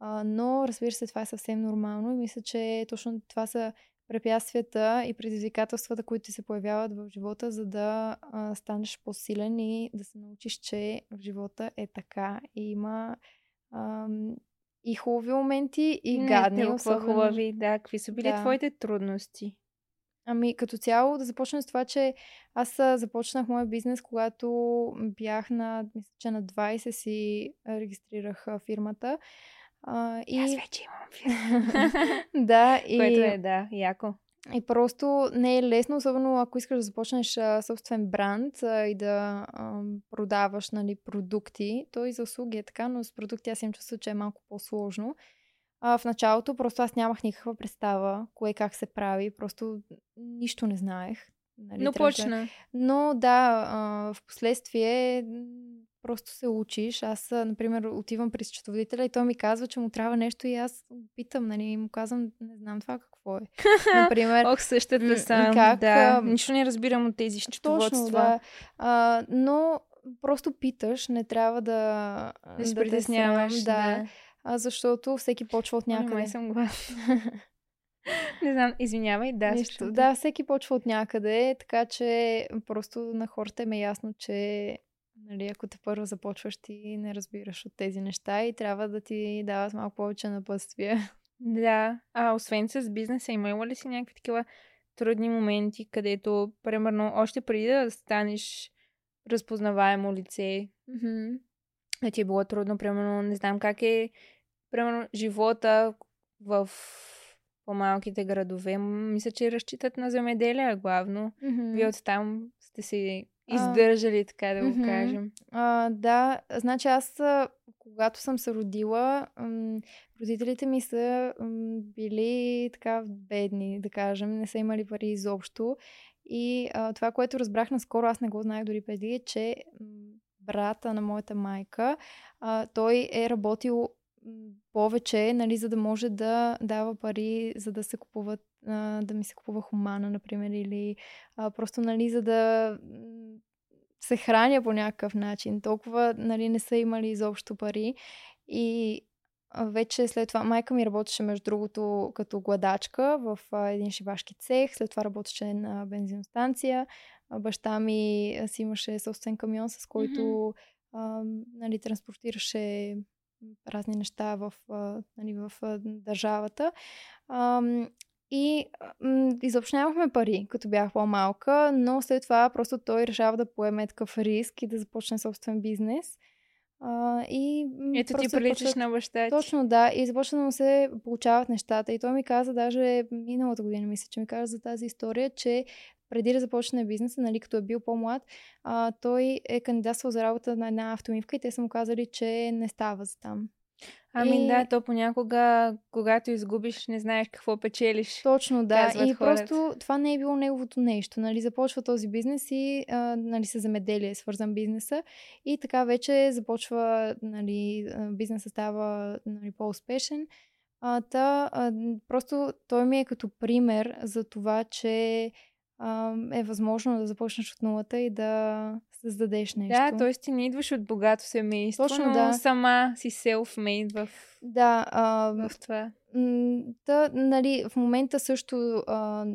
А, но, разбира се, това е съвсем нормално и мисля, че точно това са препятствията и предизвикателствата, които ти се появяват в живота, за да а, станеш по-силен и да се научиш, че в живота е така. И има а, и хубави моменти, и Не, гадни. толкова особено. хубави, да. Какви са били Да. твоите трудности? Ами като цяло да започна с това, че аз започнах моя бизнес, когато бях на, мисля, че на 20 си регистрирах фирмата. А, и... Аз вече имам фирма. да, и... Което е, да, яко. И просто не е лесно, особено ако искаш да започнеш а, собствен бранд а, и да а, продаваш нали, продукти. То и за услуги е така, но с продукти аз им чувствам, че е малко по-сложно. А, в началото просто аз нямах никаква представа кое как се прави, просто нищо не знаех. Нали, Но трябваше- почна. но да, а, в последствие просто се учиш. Аз, например, отивам при счетоводителя и той ми казва, че му трябва нещо и аз питам, нали, и му казвам, не знам това какво е. Например, Ох, същата съм. как, да. Нищо не разбирам от тези счетоводства. точно, да. А, но просто питаш, не трябва да, Да се те притесняваш. срам, да. А, защото всеки почва от Някъде. Май съм гладна. не знам, извинявай. Да, Нищо. Да, всеки почва от някъде, така че просто на хората им е ясно, че нали, ако те първо започваш, ти не разбираш от тези неща и трябва да ти дават малко повече напътствия. Да. А освен с бизнеса, имала ли си някакви такива трудни моменти, където, примерно, още преди да станеш разпознаваемо лице, да ти е било трудно, примерно, не знам как е, примерно, живота в по-малките градове. Мисля, че разчитат на земеделие главно. Вие оттам сте се А, издържали, така да го мгм. кажем. А, да, значи аз, а, когато съм се родила, м, родителите ми са м, били така бедни, да кажем, не са имали пари изобщо. И а, това, което разбрах наскоро, аз не го знаех дори преди, е, че брата на моята майка, а, той е работил повече, нали, за да може да дава пари, за да се купуват, а, да ми се купува хумана, например, или а, просто, нали, за да се храня по някакъв начин. Толкова, нали, не са имали изобщо пари. И вече след това майка ми работеше, между другото, като гладачка в един шивашки цех. След това работеше на бензиностанция. А, баща ми а, си имаше собствен камион, с който а, нали, транспортираше разни неща в, а, нали, в а, държавата. Ам, и м, изобщо нямахме пари, като бях по-малка, но след това просто той решава да поеме такъв риск и да започне собствен бизнес. А, и Ето ти приличаш на баща ти. Точно, да. И започна да му се получават нещата. И той ми каза, даже миналата година, мисля, че ми каза за тази история, че преди да започне бизнеса, нали, като е бил по-млад, а, той е кандидатствал за работа на една автомивка и те са му казали, че не става за там. Ами И- да, то понякога, когато изгубиш, не знаеш какво печелиш. Точно, да. И хората. просто това не е било неговото нещо. Нали, започва този бизнес и а, нали, с земеделие е свързан бизнеса. И така вече започва, нали, бизнеса става нали, по-успешен. А, та, а, просто той ми е като пример за това, че е възможно да започнеш от нулата и да създадеш нещо. Да, т.е. ти не идваш от богато семейство, Точно, но да. сама си self-made в, Да, а, в това. Та, нали, в момента също а,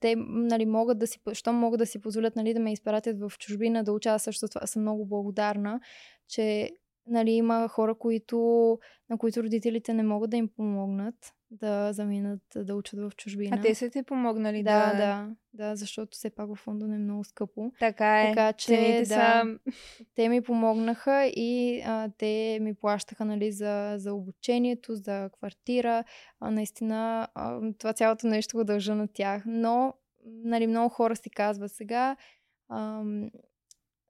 те нали, могат да си, щом могат да си позволят нали, да ме изпратят в чужбина да уча, аз също това съм много благодарна, че нали, има хора, които, на които родителите не могат да им помогнат да заминат да учат в чужбина. А те са те помогнали да, да... да, да, защото все пак в Лондон е много скъпо. Така е. Така че, Цените да. са... Те ми помогнаха и а, те ми плащаха нали, за, за обучението, за квартира. А, наистина а, това цялото нещо го дължа на тях. Но нали, много хора си казват сега ам,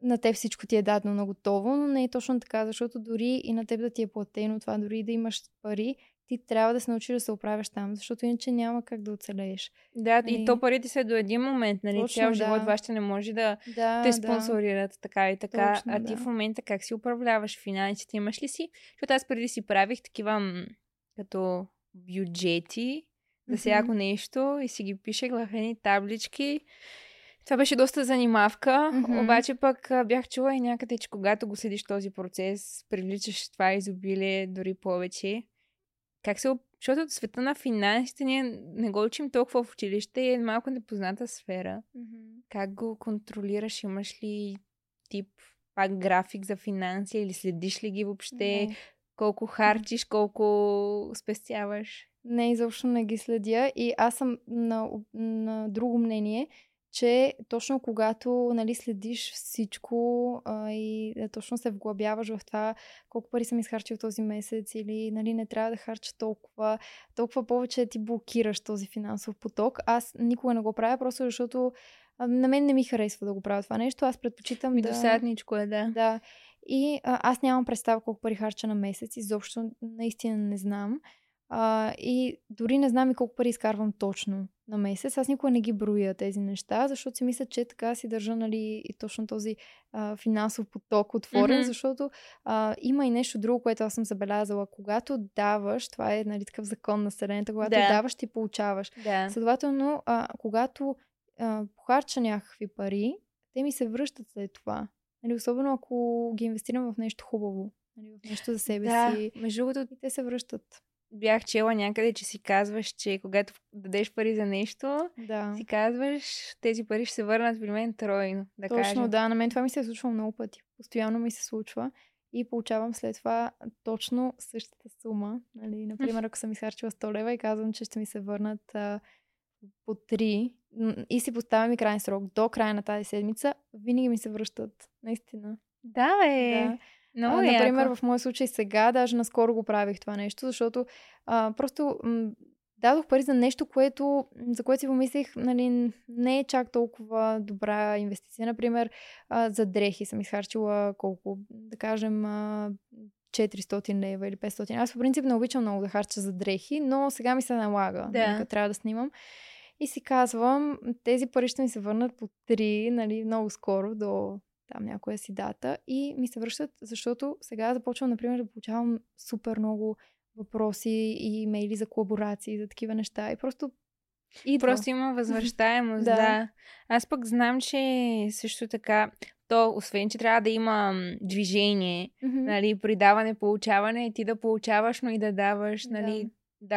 на теб всичко ти е дадено на готово, но не е точно така, защото дори и на теб да ти е платено това, дори да имаш пари, ти трябва да се научиш да се оправяш там, защото иначе няма как да оцелееш. Да, Нали? и то парите са до един момент, нали? Точно, Цял да. живот вашите не може да Да, те да. спонсорират така и така. Точно, а ти да. в момента как си управляваш финансите? Имаш ли си? Защото аз преди си правих такива м, като бюджети за всяко Мгм. нещо и си ги пишех в едни таблички. Това беше доста занимавка, Мгм. обаче пък бях чула и някъде, че когато го следиш този процес, привличаш това изобилие дори повече. Как се... Защото света на финансите ние не го учим толкова в училище и е малко непозната сфера. Мгм. Как го контролираш? Имаш ли тип пак график за финанси или следиш ли ги въобще? Не. Колко харчиш, колко спестяваш? Не, изобщо не ги следя и аз съм на, на друго мнение, че точно когато нали, следиш всичко а, и е, точно се вглъбяваш в това колко пари съм изхарчил този месец или нали, не трябва да харча толкова, толкова повече ти блокираш този финансов поток. Аз никога не го правя, просто защото а, на мен не ми харесва да го правя това нещо. Аз предпочитам Ми да... досадничко е, да. Да. И а, аз нямам представа колко пари харча на месец. Изобщо наистина не знам. А, и дори не знам и колко пари изкарвам точно на месец. Аз никога не ги броя тези неща, защото си мисля, че така си държа нали, и точно този а, финансов поток отворен, Мгм. защото а, има и нещо друго, което аз съм забелязала. Когато даваш, това е нали, такъв закон на Вселената, когато Да. даваш, ти получаваш. Да. Следователно, а, когато а, похарча някакви пари, те ми се връщат след това. Нали, особено ако ги инвестирам в нещо хубаво. Нали, в нещо за себе Да, си. между другото, те се връщат. Бях чела някъде, че си казваш, че когато дадеш пари за нещо, Да. си казваш, тези пари ще се върнат при мен тройно. Да Точно, кажем. да. На мен това ми се е случвало много пъти. Постоянно ми се случва. И получавам след това точно същата сума. Нали, например, ако съм изхарчила 100 лева и казвам, че ще ми се върнат а, по 3 м, и си поставям и крайен срок до края на тази седмица, винаги ми се връщат. Наистина. Да, е. Да. Много а, например, яко. в моя случай сега, даже наскоро го правих това нещо, защото а, просто м- дадох пари за нещо, което, за което си помислих, нали, не е чак толкова добра инвестиция. Например, а, за дрехи съм изхарчила колко, да кажем, а, 400 лева или 500. Аз по принцип не обичам много да харча за дрехи, но сега ми се налага. Да. нали, като трябва да снимам. И си казвам, тези пари ще ми се върнат по 3, нали, много скоро до там някоя си дата и ми се връщат, защото сега започвам, например, да получавам супер много въпроси и имейли за колаборации, за такива неща и просто идва. Просто има възвръщаемост, Да. да. Аз пък знам, че също така, то освен, че трябва да има движение, Мгм. нали, при даване, получаване, ти да получаваш, но и да даваш, Да. нали, да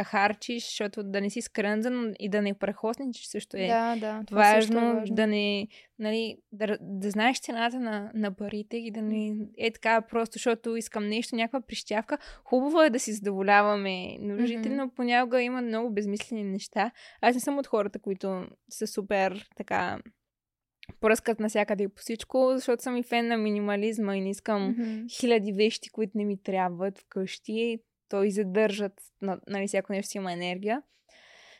харчиш, защото да не си скрънзан и да не прехосничиш също е Да, да. Това също важно, е важно. да не, нали, да, да знаеш цената на, на парите и да не е така просто, защото искам нещо, някаква прищявка. Хубаво е да си задоволяваме нуждите, Мгм. но понякога има много безмислени неща. Аз не съм от хората, които са супер така пръскат навсякъде и по всичко, защото съм и фен на минимализма и не искам Мгм. хиляди вещи, които не ми трябват вкъщи. То и задържат, на- нали, всяко нещо си има енергия.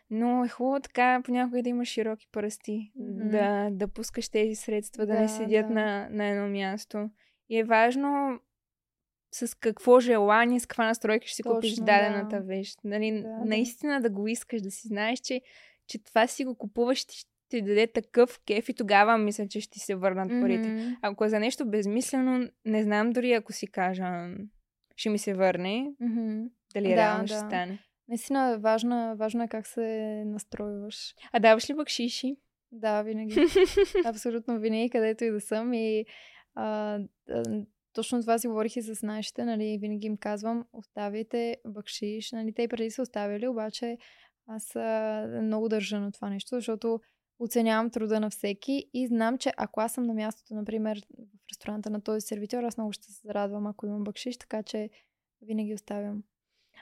Но е хубаво така понякога да имаш широки пръсти, Мгм. да, да пускаш тези средства, да, не Да, седят да. На, на едно място. И е важно с какво желание, с каква настройка ще си купиш Точно, дадената да. вещ. Нали, Да, наистина да го искаш, да си знаеш, че, че това си го купуваш, ще ти даде такъв кеф и тогава мисля, че ще ти се върнат парите. Мгм. Ако е за нещо безмислено, не знам дори ако си кажа ще ми се върне, Мгм. дали Да, реално ще да. стане. Наистина важно, важно е как се настройваш. А даваш ли бакшиши? Да, винаги. Абсолютно винаги, където и да съм. И а, а, точно това си говорих и с нашите, нали, винаги им казвам, оставяйте бакшиш. Нали, те и преди са оставили, обаче аз а, много държа на това нещо, защото оценявам труда на всеки и знам, че ако аз съм на мястото, например, в ресторанта на този сервитьор, аз много ще се зарадвам, ако имам бакшиш, така че винаги оставям.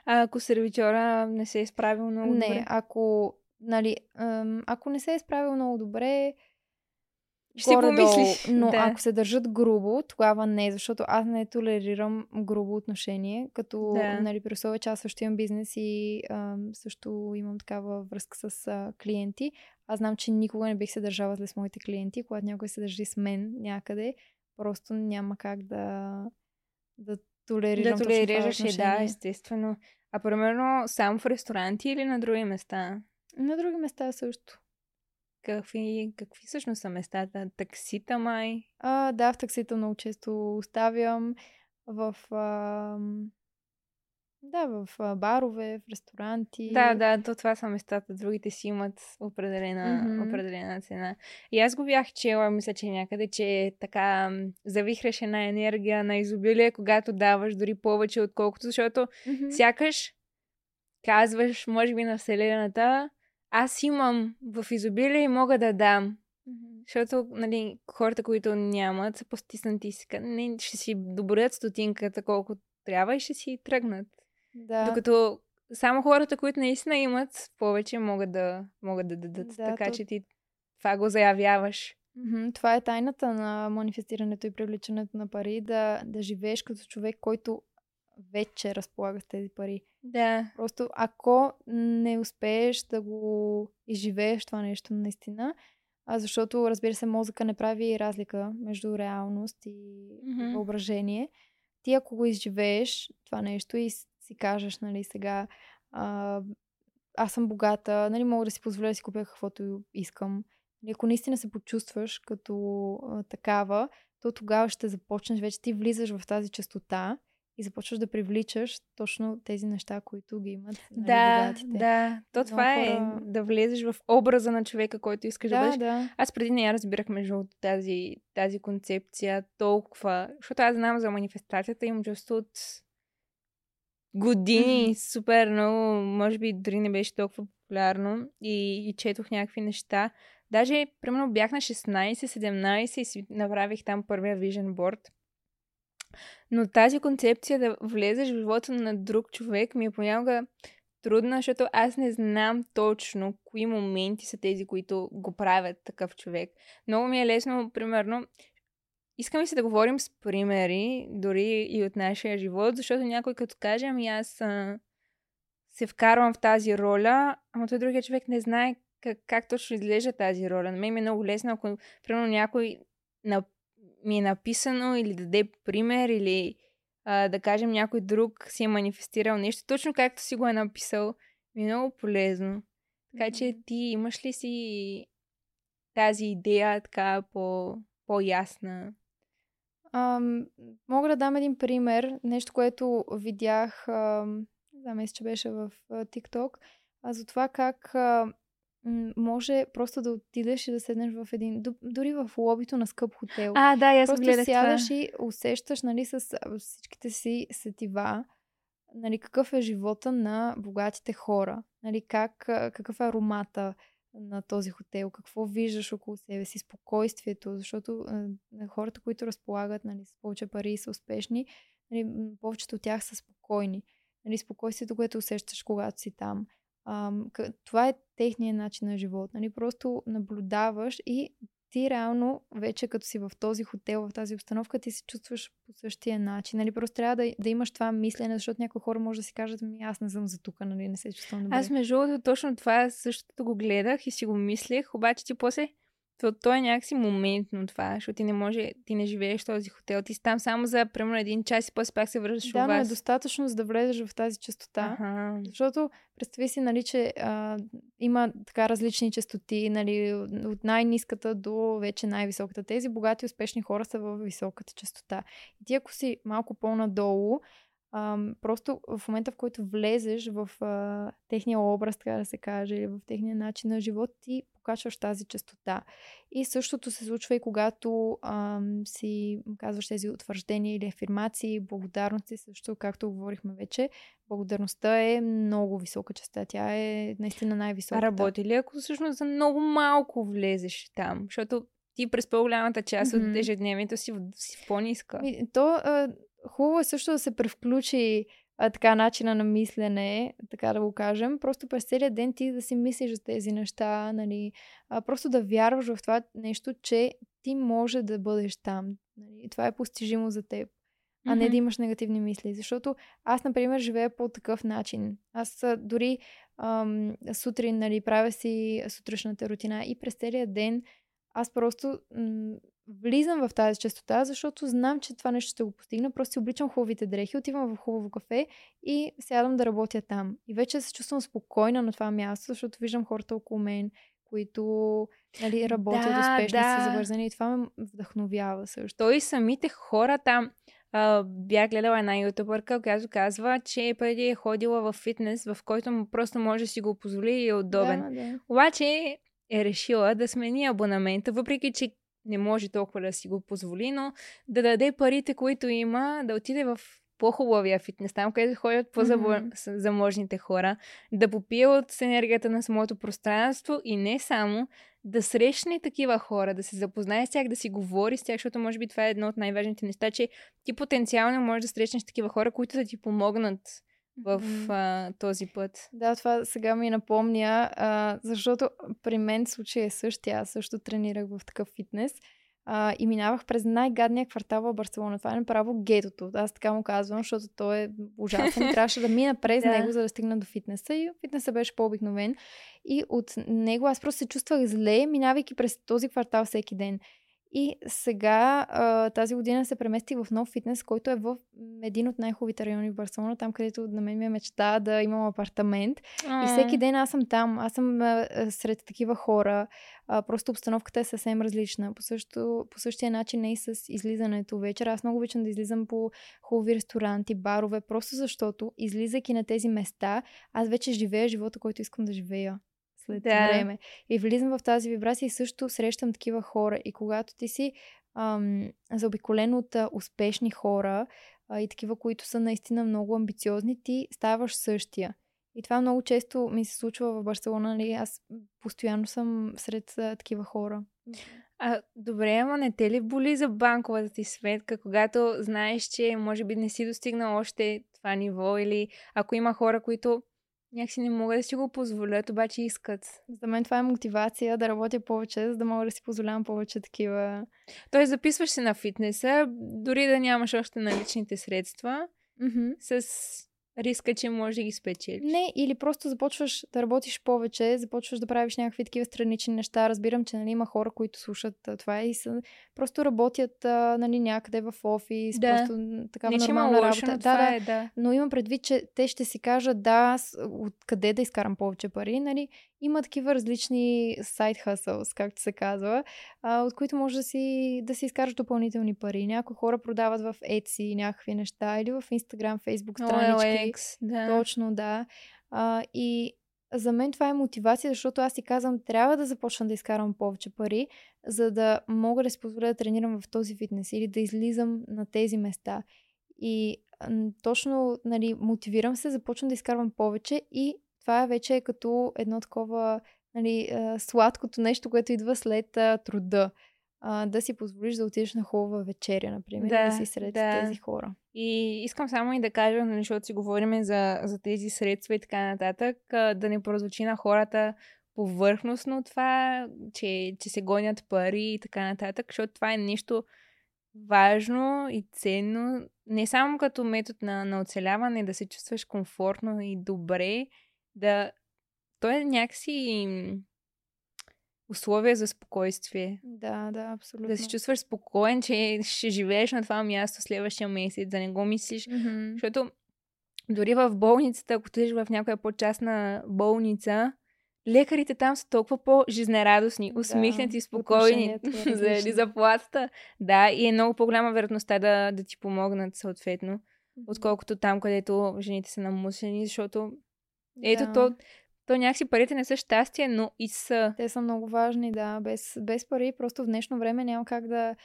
А ако сервитьора не се е справил много не, добре? ако, нали, ако не се е справил много добре, Ще горе-долу, помислиш, Но да. ако се държат грубо, тогава не, защото аз не толерирам грубо отношение, като Да. нали, при условие, че аз също имам бизнес и ам, също имам такава връзка с а, клиенти. Аз знам, че никога не бих се държала с моите клиенти. Когато някой се държи с мен някъде, просто няма как да, да толерирам Да толерираш и да, естествено. А примерно само в ресторанти или на други места? На други места също. Какви, какви всъщност са местата? Таксита май? А, да, в таксита много често оставям. В... А... Да, в барове, в ресторанти. Да, да, то това са местата. Другите си имат определена, mm-hmm. определена цена. И аз го бях чела, мисля, че някъде, че така завихреш една енергия на изобилие, когато даваш дори повече, отколкото, защото mm-hmm. сякаш казваш, може би, на Вселената, аз имам в изобилие и мога да дам. Mm-hmm. Защото, нали, хората, които нямат, са постиснати и си не, ще си добрят стотинката колко трябва и ще си тръгнат. Да. Докато само хората, които наистина имат повече, могат да, могат да дадат. Да, така то... че ти това го заявяваш. Mm-hmm. Това е тайната на манифестирането и привличането на пари, да, да живееш като човек, който вече разполага с тези пари. Да. Просто ако не успееш да го изживееш това нещо наистина, а защото, разбира се, мозъка не прави разлика между реалност и mm-hmm. въображение. Ти ако го изживееш това нещо и си кажеш, нали, сега а, аз съм богата, нали, мога да си позволя да си купя каквото искам. И ако наистина се почувстваш като а, такава, то тогава ще започнеш, вече ти влизаш в тази частота и започваш да привличаш точно тези неща, които ги имат. Нали, да, богатите. да. То това е хора... е да влезеш в образа на човека, който искаш да, да бъдеш. Да. Аз преди не я разбирах между тази, тази концепция толкова, защото аз знам за манифестацията, имам чувство от години, супер много, може би дори не беше толкова популярно и, и четох някакви неща. Даже, примерно, бях на 16-17 и си направих там първия Vision Board. Но тази концепция да влезеш в живота на друг човек ми е понякога трудна, защото аз не знам точно кои моменти са тези, които го правят такъв човек. Много ми е лесно, примерно, искаме се да говорим с примери, дори и от нашия живот, защото някой като каже, ами аз а, се вкарвам в тази роля, ама той другия човек не знае как, как точно изглежда тази роля. На мен ми е много лесно, ако примерно някой на, ми е написано или даде пример или а, да кажем някой друг си е манифестирал нещо, точно както си го е написал, ми е много полезно. Така че ти имаш ли си тази идея така по, по-ясна? Ам, мога да дам един пример, нещо, което видях, ам, знам, мисля, че беше в а, TikTok, а за това как а, може просто да отидеш и да седнеш в един, дори в лобито на скъп хотел. А, да, аз просто сядаш това. и усещаш, нали, с всичките си сетива, нали, какъв е живота на богатите хора, нали, как, какъв е аромата, на този хотел, какво виждаш около себе си, спокойствието, защото а, хората, които разполагат нали, с повече пари и са успешни, нали, повечето от тях са спокойни. Нали, спокойствието, което усещаш, когато си там. А, това е техният начин на живот. Нали, просто наблюдаваш и ти реално, вече като си в този хотел, в тази обстановка, ти се чувстваш по същия начин. Нали? Просто трябва да, да имаш това мислене, защото някои хора може да си кажат, ми аз не съм за тук, нали? не се чувствам добре. Аз между другото точно това същото го гледах и си го мислех, обаче ти после то, то е някакси моментно това, защото ти не може, ти не живееш в този хотел. Ти си там само за примерно един час и после пак се връщаш да, у вас. Да, е достатъчно за да влезеш в тази частота. Ага. Защото представи си, нали, че а, има така различни частоти, нали, от най-низката до вече най-високата. Тези богати, успешни хора са в високата частота. И ти ако си малко по-надолу, Ам, просто в момента, в който влезеш в а, техния образ, така да се каже, или в техния начин на живот, ти покачваш тази частота. И същото се случва и когато ам, си казваш тези утвърждения или афирмации, благодарности, също както говорихме вече, благодарността е много висока частота. Тя е наистина най-висока. Работи ли, ако всъщност за много малко влезеш там? Защото ти през по-голямата част mm-hmm. от ежедневието си, си по-ниска. То а, хубаво е също да се превключи а, така начина на мислене, така да го кажем. Просто през целият ден ти да си мислиш за тези неща, нали, а, просто да вярваш в това нещо, че ти може да бъдеш там. Нали, това е постижимо за теб. А не да имаш негативни мисли. Защото аз, например, живея по такъв начин. Аз дори ам, сутрин, нали, правя си сутрешната рутина и през целият ден аз просто м- влизам в тази частота, защото знам, че това нещо ще го постигна. Просто си обличам хубавите дрехи, отивам в хубаво кафе и сядам да работя там. И вече се чувствам спокойна на това място, защото виждам хората около мен, които нали, работят Да, успешно, да. са завързани и това ме вдъхновява също. Той и самите хора там. А, бях гледала една ютубърка, която казва, че преди е ходила в фитнес, в който му просто може да си го позволи и е удобен. Да, да. Обаче е решила да смени абонамента, въпреки че не може толкова да си го позволи, но да даде парите, които има, да отиде в по-хубавия фитнес, там където ходят по-заможните хора, да попие от енергията на самото пространство и не само, да срещне такива хора, да се запознае с тях, да си говори с тях, защото може би това е едно от най-важните неща, че ти потенциално можеш да срещнеш такива хора, които да ти помогнат в а, този път. Да, това сега ми напомня, а, защото при мен случай е същия. Аз също тренирах в такъв фитнес а, и минавах през най-гадния квартал в Барселона. Това е направо гетото. Аз така му казвам, защото той е ужасен. Трябваше да мина през Да. него, за да стигна до фитнеса. И фитнесът беше по-обикновен. И от него аз просто се чувствах зле, минавайки през този квартал всеки ден. И сега а, тази година се преместих в нов фитнес, който е в един от най-хубавите райони в Барселона, там където на мен ми е мечта да имам апартамент. И всеки ден аз съм там. Аз съм а, а, сред такива хора. А, просто обстановката е съвсем различна. По, също, по същия начин е и с излизането вечер. Аз много обичам да излизам по хубави ресторанти, барове, просто защото, излизайки на тези места, аз вече живея живота, който искам да живея след Да. време. И влизам в тази вибрация и също срещам такива хора. И когато ти си ам, заобиколен от а, успешни хора а, и такива, които са наистина много амбициозни, ти ставаш същия. И това много често ми се случва в Барселона. Нали? Аз постоянно съм сред а, такива хора. А, добре, ама не те ли боли за банковата ти сметка, когато знаеш, че може би не си достигнал още това ниво или ако има хора, които някакси не могат да си го позволят, обаче искат. За мен това е мотивация да работя повече, за да мога да си позволявам повече такива. Той записваш се на фитнеса, дори да нямаш още наличните средства, Мгм. с риска, че може да ги спечелиш. Не, или просто започваш да работиш повече, започваш да правиш някакви такива странични неща. Разбирам, че нали, има хора, които слушат това и са, просто работят нали, някъде в офис, Да. просто м, такава не, има нормална лошо, работа. да, това да. е, да. Но имам предвид, че те ще си кажат, да, откъде да изкарам повече пари, нали? Има такива различни сайт hustles, както се казва, а, от които може да си, да си изкараш допълнителни пари. Някои хора продават в Etsy някакви неща или в Instagram, Facebook странички. OLX, да. Точно, да. А, и за мен това е мотивация, защото аз си казвам, трябва да започна да изкарам повече пари, за да мога да си позволя да тренирам в този фитнес или да излизам на тези места. И точно, нали, мотивирам се, започвам да изкарвам повече и това вече е като едно такова, нали, сладкото нещо, което идва след а, труда. А, да си позволиш да отидеш на хубава вечеря, например, Да, да си сред да. тези хора. И искам само и да кажа, нали, защото си говорим за, за тези средства и така нататък, да не прозвучи на хората повърхностно това, че, че се гонят пари и така нататък, защото това е нещо важно и ценно, не само като метод на, на оцеляване, да се чувстваш комфортно и добре, да... То е някакси м, условие за спокойствие. Да, да, абсолютно. Да се чувстваш спокоен, че ще живееш на това място следващия месец, да не го мислиш. Мгм. Защото дори в болницата, ако отидеш в някоя по-частна болница, лекарите там са толкова по-жизнерадостни, Да, усмихнати, спокойни отношението е заради различно. заплатата. Да, и е много по-голяма вероятността да, да ти помогнат съответно, отколкото там, където жените са намусени, защото ето Да. то, то някакси парите не са щастие, но и са. Те са много важни, да. Без, без пари просто в днешно време няма как да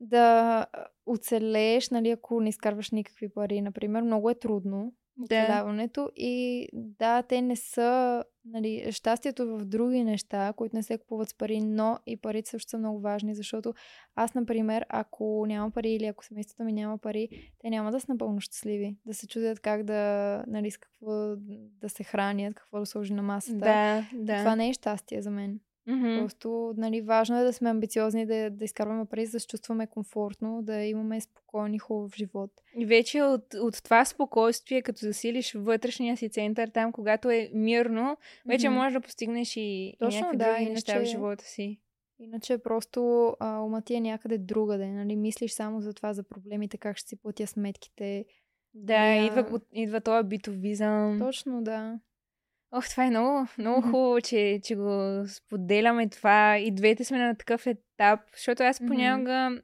да оцелееш, нали, ако не изкарваш никакви пари, например. Много е трудно Да. оцеляването и да, те не са нали, щастието в други неща, които не се купуват с пари, но и парите също са много важни, защото аз, например, ако няма пари или ако семейството ми няма пари, те няма да са напълно щастливи. Да се чудят как да, нали, с какво да се хранят, какво да сложи на масата. Да, да. Това не е щастие за мен. Мгм. Просто, нали, важно е да сме амбициозни, да, да изкарваме пари, да се чувстваме комфортно, да имаме спокойни, хубав живот. И вече от, от това спокойствие, като засилиш вътрешния си център там, когато е мирно, вече Мгм. можеш да постигнеш и, и Точно, някакви да, други неща в иначе- живота си. Иначе просто а, ума ти е някъде другаде. Нали? Мислиш само за това, за проблемите, как ще си платя сметките. Да, Я- идва, идва този битовизъм. Точно, да. Ох, това е много, много хубаво, че, че го споделяме това. И двете сме на такъв етап, защото аз понякога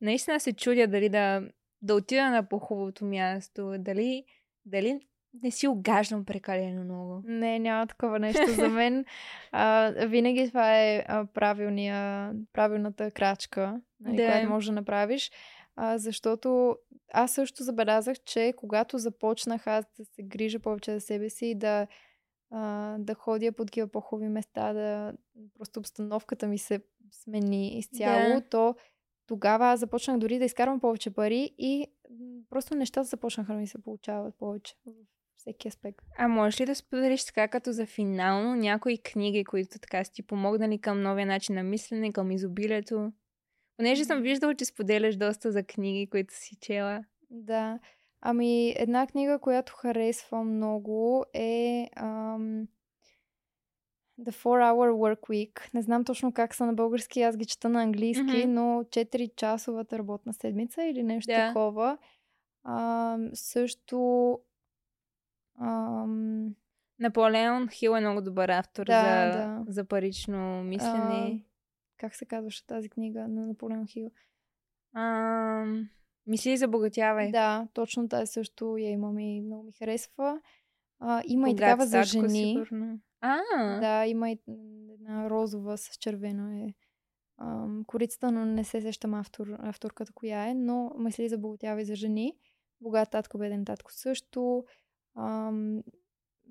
наистина се чудя дали да, да отида на по-хубавото място, дали, дали не си огаждам прекалено много. Не, няма такова нещо за мен. А, винаги това е правилния, правилната крачка, нали, Да. която можеш да направиш. А, защото аз също забелязах, че когато започнах аз да се грижа повече за себе си и да, а, да ходя по такива по-хубави места, да просто обстановката ми се смени изцяло, Да. то тогава аз започнах дори да изкарвам повече пари и просто нещата започнаха да ми се получават повече в всеки аспект. А можеш ли да споделиш така като за финално някои книги, които така са ти помогнали към новия начин на мислене, към изобилието? Понеже съм виждала, че споделяш доста за книги, които си чела. Да. Ами, една книга, която харесвам много е ам, The 4-Hour Work Week. Не знам точно как са на български, аз ги чета на английски, Мгм. но 4-часовата работна седмица или нещо Да. такова. Ам, също ам, Наполеон Хил е много добър автор Да, за, да. за парично мислене. как се казваше тази книга на Наполеон Хил? А, мисли и забогатявай. Да, точно тази също я имам и много ми харесва. А, има и Богат такава за жени. Сигурно. А, Да, има и една розова с червено е ам, корицата, но не се сещам автор, авторката коя е, но мисли за богатява и за жени. Богат татко, беден татко също. Ам,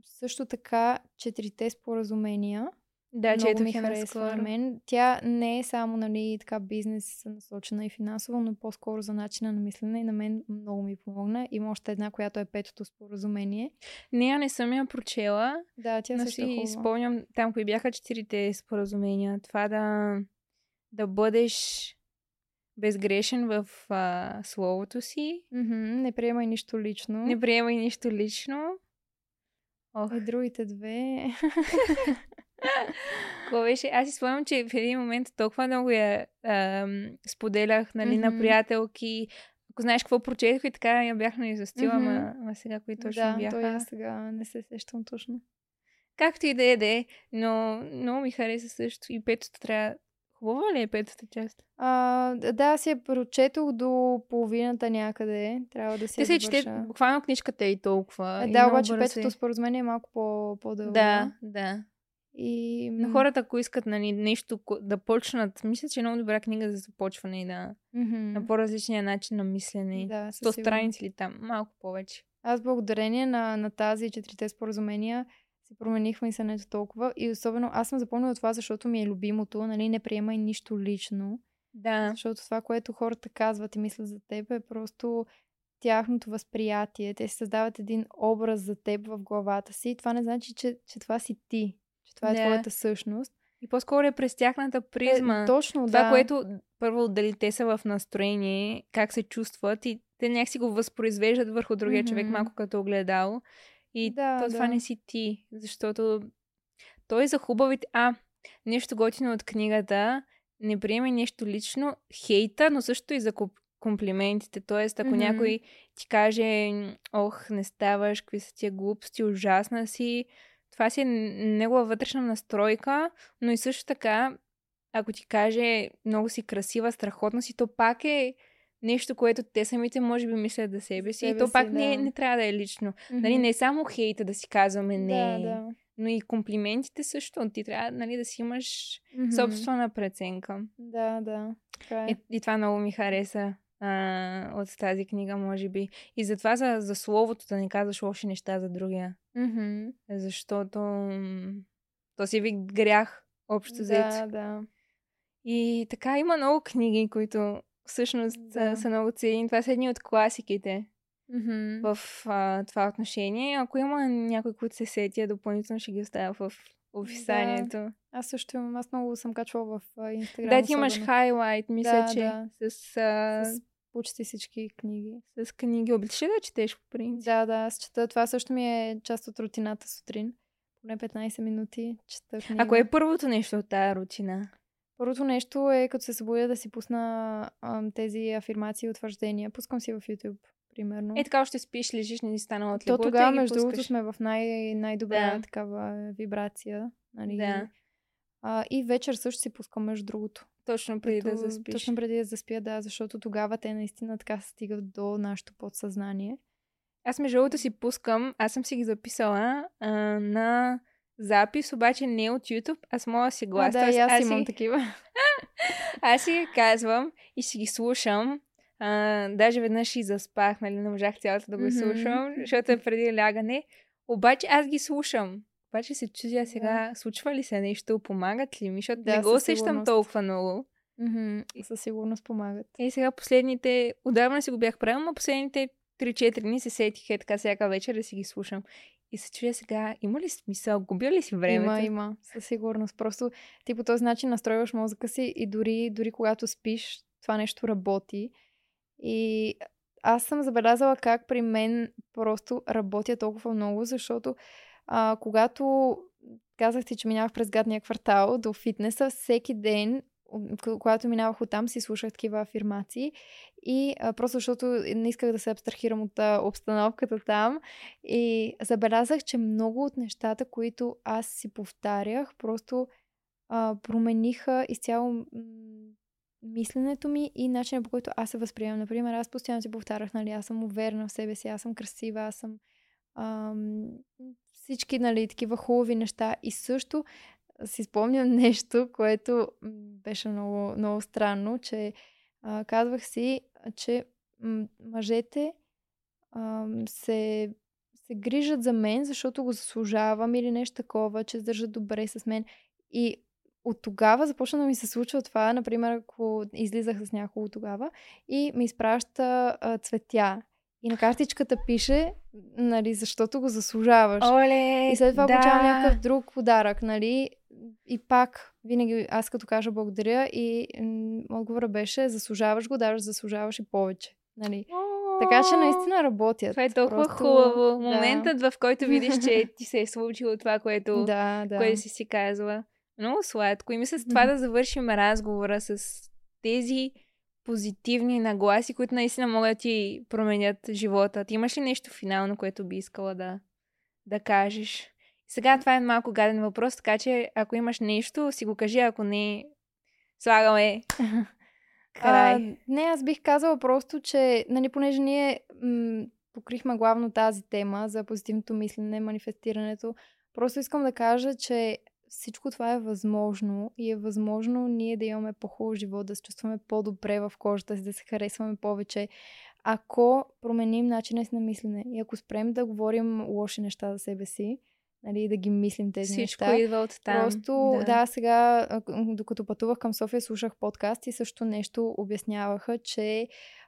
също така, четирите споразумения. Да, много четох ми харесва на мен. Тя не е само нали, така бизнес насочена и финансово, но по-скоро за начина на мислене и на мен много ми помогна. Има още една, която е петото споразумение. Нея не съм я прочела, Да, тя но също е си хубава. спомням там, кои бяха четирите споразумения. Това да, да бъдеш безгрешен в а, словото си, Мгм, не приемай нищо лично. не приемай нищо лично. Ох, И другите две. Какво беше? Аз си спомням, че в един момент толкова много я ам, споделях нали, на Мгм. приятелки. Ако знаеш какво прочетох и така я бях ама, ама сега кои точно да, бяха. и аз сега не се сещам точно. Както и да е, да е, но много ми хареса също. И петото трябва... Хубава ли е петата част? А, да, аз я прочетох до половината някъде. Трябва да си Те се чете, буквално книжката е и толкова. Е, и да, много обаче петото е. споразумение е малко по- по-дълго. Да, да. И, м, хората, ако искат нали, нещо да почнат, мисля, че е много добра книга за започване и да, мгм. на по-различния начин на мислене. Да, със 100 сигурност. страници или там, малко повече. Аз благодарение на, на тази и четирите споразумения си промених мисленето толкова. И особено аз съм запомнила това, защото ми е любимото. Нали, не приемай нищо лично. Да, Защото това, което хората казват и мислят за теб е просто тяхното възприятие. Те си създават един образ за теб в главата си. Това не значи, че, че това си ти. Това Да. е твоята същност. И по-скоро е през тяхната призма. Е, точно, Това, да. което първо дали те са в настроение, как се чувстват и те някакси го възпроизвеждат върху другия човек Мгм. малко като огледало. И Да, то това да. не си ти, защото той за хубавите... А, нещо готино от книгата, не приеме нещо лично, хейта, но също и за комплиментите. Тоест, ако Мгм. някой ти каже, ох, не ставаш, какви са тия глупости, ужасна си, това си е негова вътрешна настройка, но и също така, ако ти каже, много си красива, страхотна си, то пак е нещо, което те самите може би мислят за себе си. и себе то си, пак не, да. не трябва да е лично. Мгм. Нали, не е само хейта да си казваме не, Да, да. но и комплиментите също. Ти трябва нали, да си имаш Мгм. собствена преценка. Да, да. Така е. И, и това много ми хареса а, от тази книга, може би. И затова за, за словото да не казваш лоши неща за другия. Мгм. Защото м, то си вид грях, общо Да, взето. да. И така има много книги, които всъщност Да. са много ценни. Това са едни от класиките Мгм. в а, това отношение. Ако има някой, които се сетия, допълнително ще ги оставя в описанието. Аз също имам. Аз много съм качвала в Инстаграм. Да, ти имаш хайлайт, мисля, Да, че да. с, а, С почти всички книги. с книги. Обичаш ли да четеш по принцип? Да, да, аз чета. Това също ми е част от рутината сутрин. Поне 15 минути чета книга. А кое е първото нещо от тази рутина? Първото нещо е, като се събудя да си пусна ам, тези афирмации и утвърждения. Пускам си в YouTube, примерно. Е, така още спиш, лежиш, не си станала от То тогава, между другото, сме в най- най-добра Да. такава вибрация. Нали? Да. А, и вечер също си пускам, между другото. Точно преди да Като- заспиш. Точно преди да заспя, да, защото тогава те наистина така стигат до нашето подсъзнание. Аз между другото си пускам, аз съм си ги записала а, на запис, обаче не от YouTube, а с моя си глас. А, да, аз, аз имам си, такива. аз си ги казвам и си ги слушам. А, даже веднъж и заспах, нали, не можах цялото да го Мгм. слушам, защото е преди лягане. Обаче аз ги слушам. Обаче се чудя сега, случва ли се нещо, помагат ли ми, защото Да, не го усещам толкова много. Мгм, Със сигурност помагат. И сега последните, отдавна си го бях правила, но последните 3-4 дни се сетих е така всяка вечер да си ги слушам. И се чуя сега, има ли смисъл, губя ли си времето? Има, има, със сигурност. Просто ти по този начин настройваш мозъка си и дори, дори когато спиш, това нещо работи. И аз съм забелязала как при мен просто работя толкова много, защото а, когато казах ти, че минавах през гадния квартал до фитнеса, всеки ден, когато минавах оттам, си слушах такива афирмации. И а, просто защото не исках да се абстрахирам от а, обстановката там. И забелязах, че много от нещата, които аз си повтарях, просто а, промениха изцяло мисленето ми и начинът по който аз се възприемам. Например, аз постоянно си повтарях, нали, аз съм уверена в себе си, аз съм красива, аз съм ам, всички, нали, такива хубави неща. И също си спомням нещо, което беше много, много странно, че а, казвах си, че мъжете ам, се, се грижат за мен, защото го заслужавам или нещо такова, че се държат добре с мен. И от тогава започна да ми се случва това, например, ако излизах с някого тогава и ми изпраща а, цветя. И на картичката пише, нали, защото го заслужаваш. Оле, И след това да. получавам някакъв друг подарък, нали? И пак, винаги аз като кажа благодаря и м- отговора беше, заслужаваш го, даже заслужаваш и повече. Нали? О, Така че наистина работят. Това е толкова Просто- хубаво. да. Моментът, в който видиш, че ти се е случило това, което, Да, да. което си си казва. Много сладко. И мисля с това да завършим разговора с тези позитивни нагласи, които наистина могат да ти променят живота. Ти имаш ли нещо финално, което би искала да, да кажеш? Сега това е малко гаден въпрос, така че ако имаш нещо, си го кажи, ако не, слагаме край. А, не, аз бих казала просто, че, нали, понеже ние м- покрихме главно тази тема за позитивното мислене, манифестирането, просто искам да кажа, че всичко това е възможно и е възможно ние да имаме по-хубав живот, да се чувстваме по-добре в кожата си, да се харесваме повече, ако променим начина си на мислене и ако спрем да говорим лоши неща за себе си, нали, да ги мислим тези Всичко неща. идва от там. Просто, да. да, сега, докато пътувах към София, слушах подкаст и също нещо обясняваха, че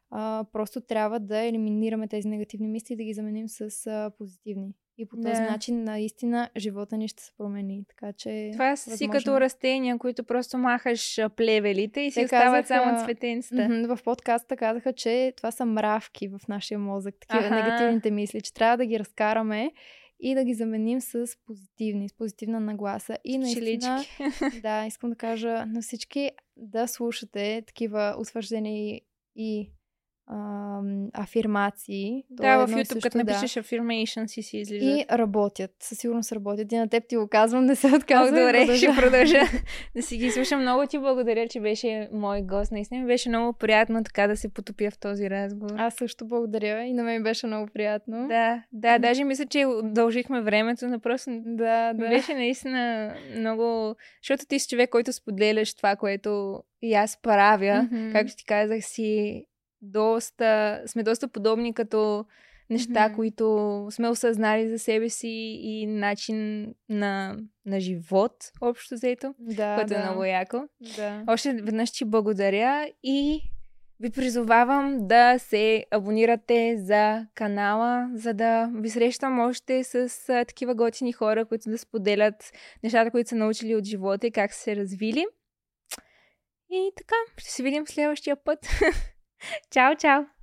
а, просто трябва да елиминираме тези негативни мисли и да ги заменим с а, позитивни. И по този Да. начин наистина живота ни ще се промени. Така че. Това са си възможно като е. растения, които просто махаш плевелите и си Те остават казаха- само цветенцата. В подкаста казаха, че това са мравки в нашия мозък, такива Аха. негативните мисли, че трябва да ги разкараме и да ги заменим с позитивни, с позитивна нагласа. И наистина, Пчелички. да, искам да кажа на всички да слушате такива утвърждения и, афирмации. То е Да, в YouTube, като да. напишеш affirmation си си излизат. И работят. Със сигурност работят. И на теб ти го казвам, не се отказвам. Добре, продължавай. ще продължа да си ги слушам. Много ти благодаря, че беше мой гост. Наистина ми беше много приятно така да се потопя в този разговор. Аз също благодаря и на мен беше много приятно. Да, да, даже мисля, че дължихме времето, но просто да. да. беше наистина много... Защото ти си човек, който споделяш това, което и аз правя. Мгм. Както ти казах, си доста... сме доста подобни като неща, Мгм. които сме осъзнали за себе си и начин на, на живот, общо взето, Да, което да. е много яко. Да. Още веднъж ти благодаря и ви призовавам да се абонирате за канала, за да ви срещам още с а, такива готини хора, които да споделят нещата, които са научили от живота и как са се развили. И така, ще се видим следващия път. Ciao ciao!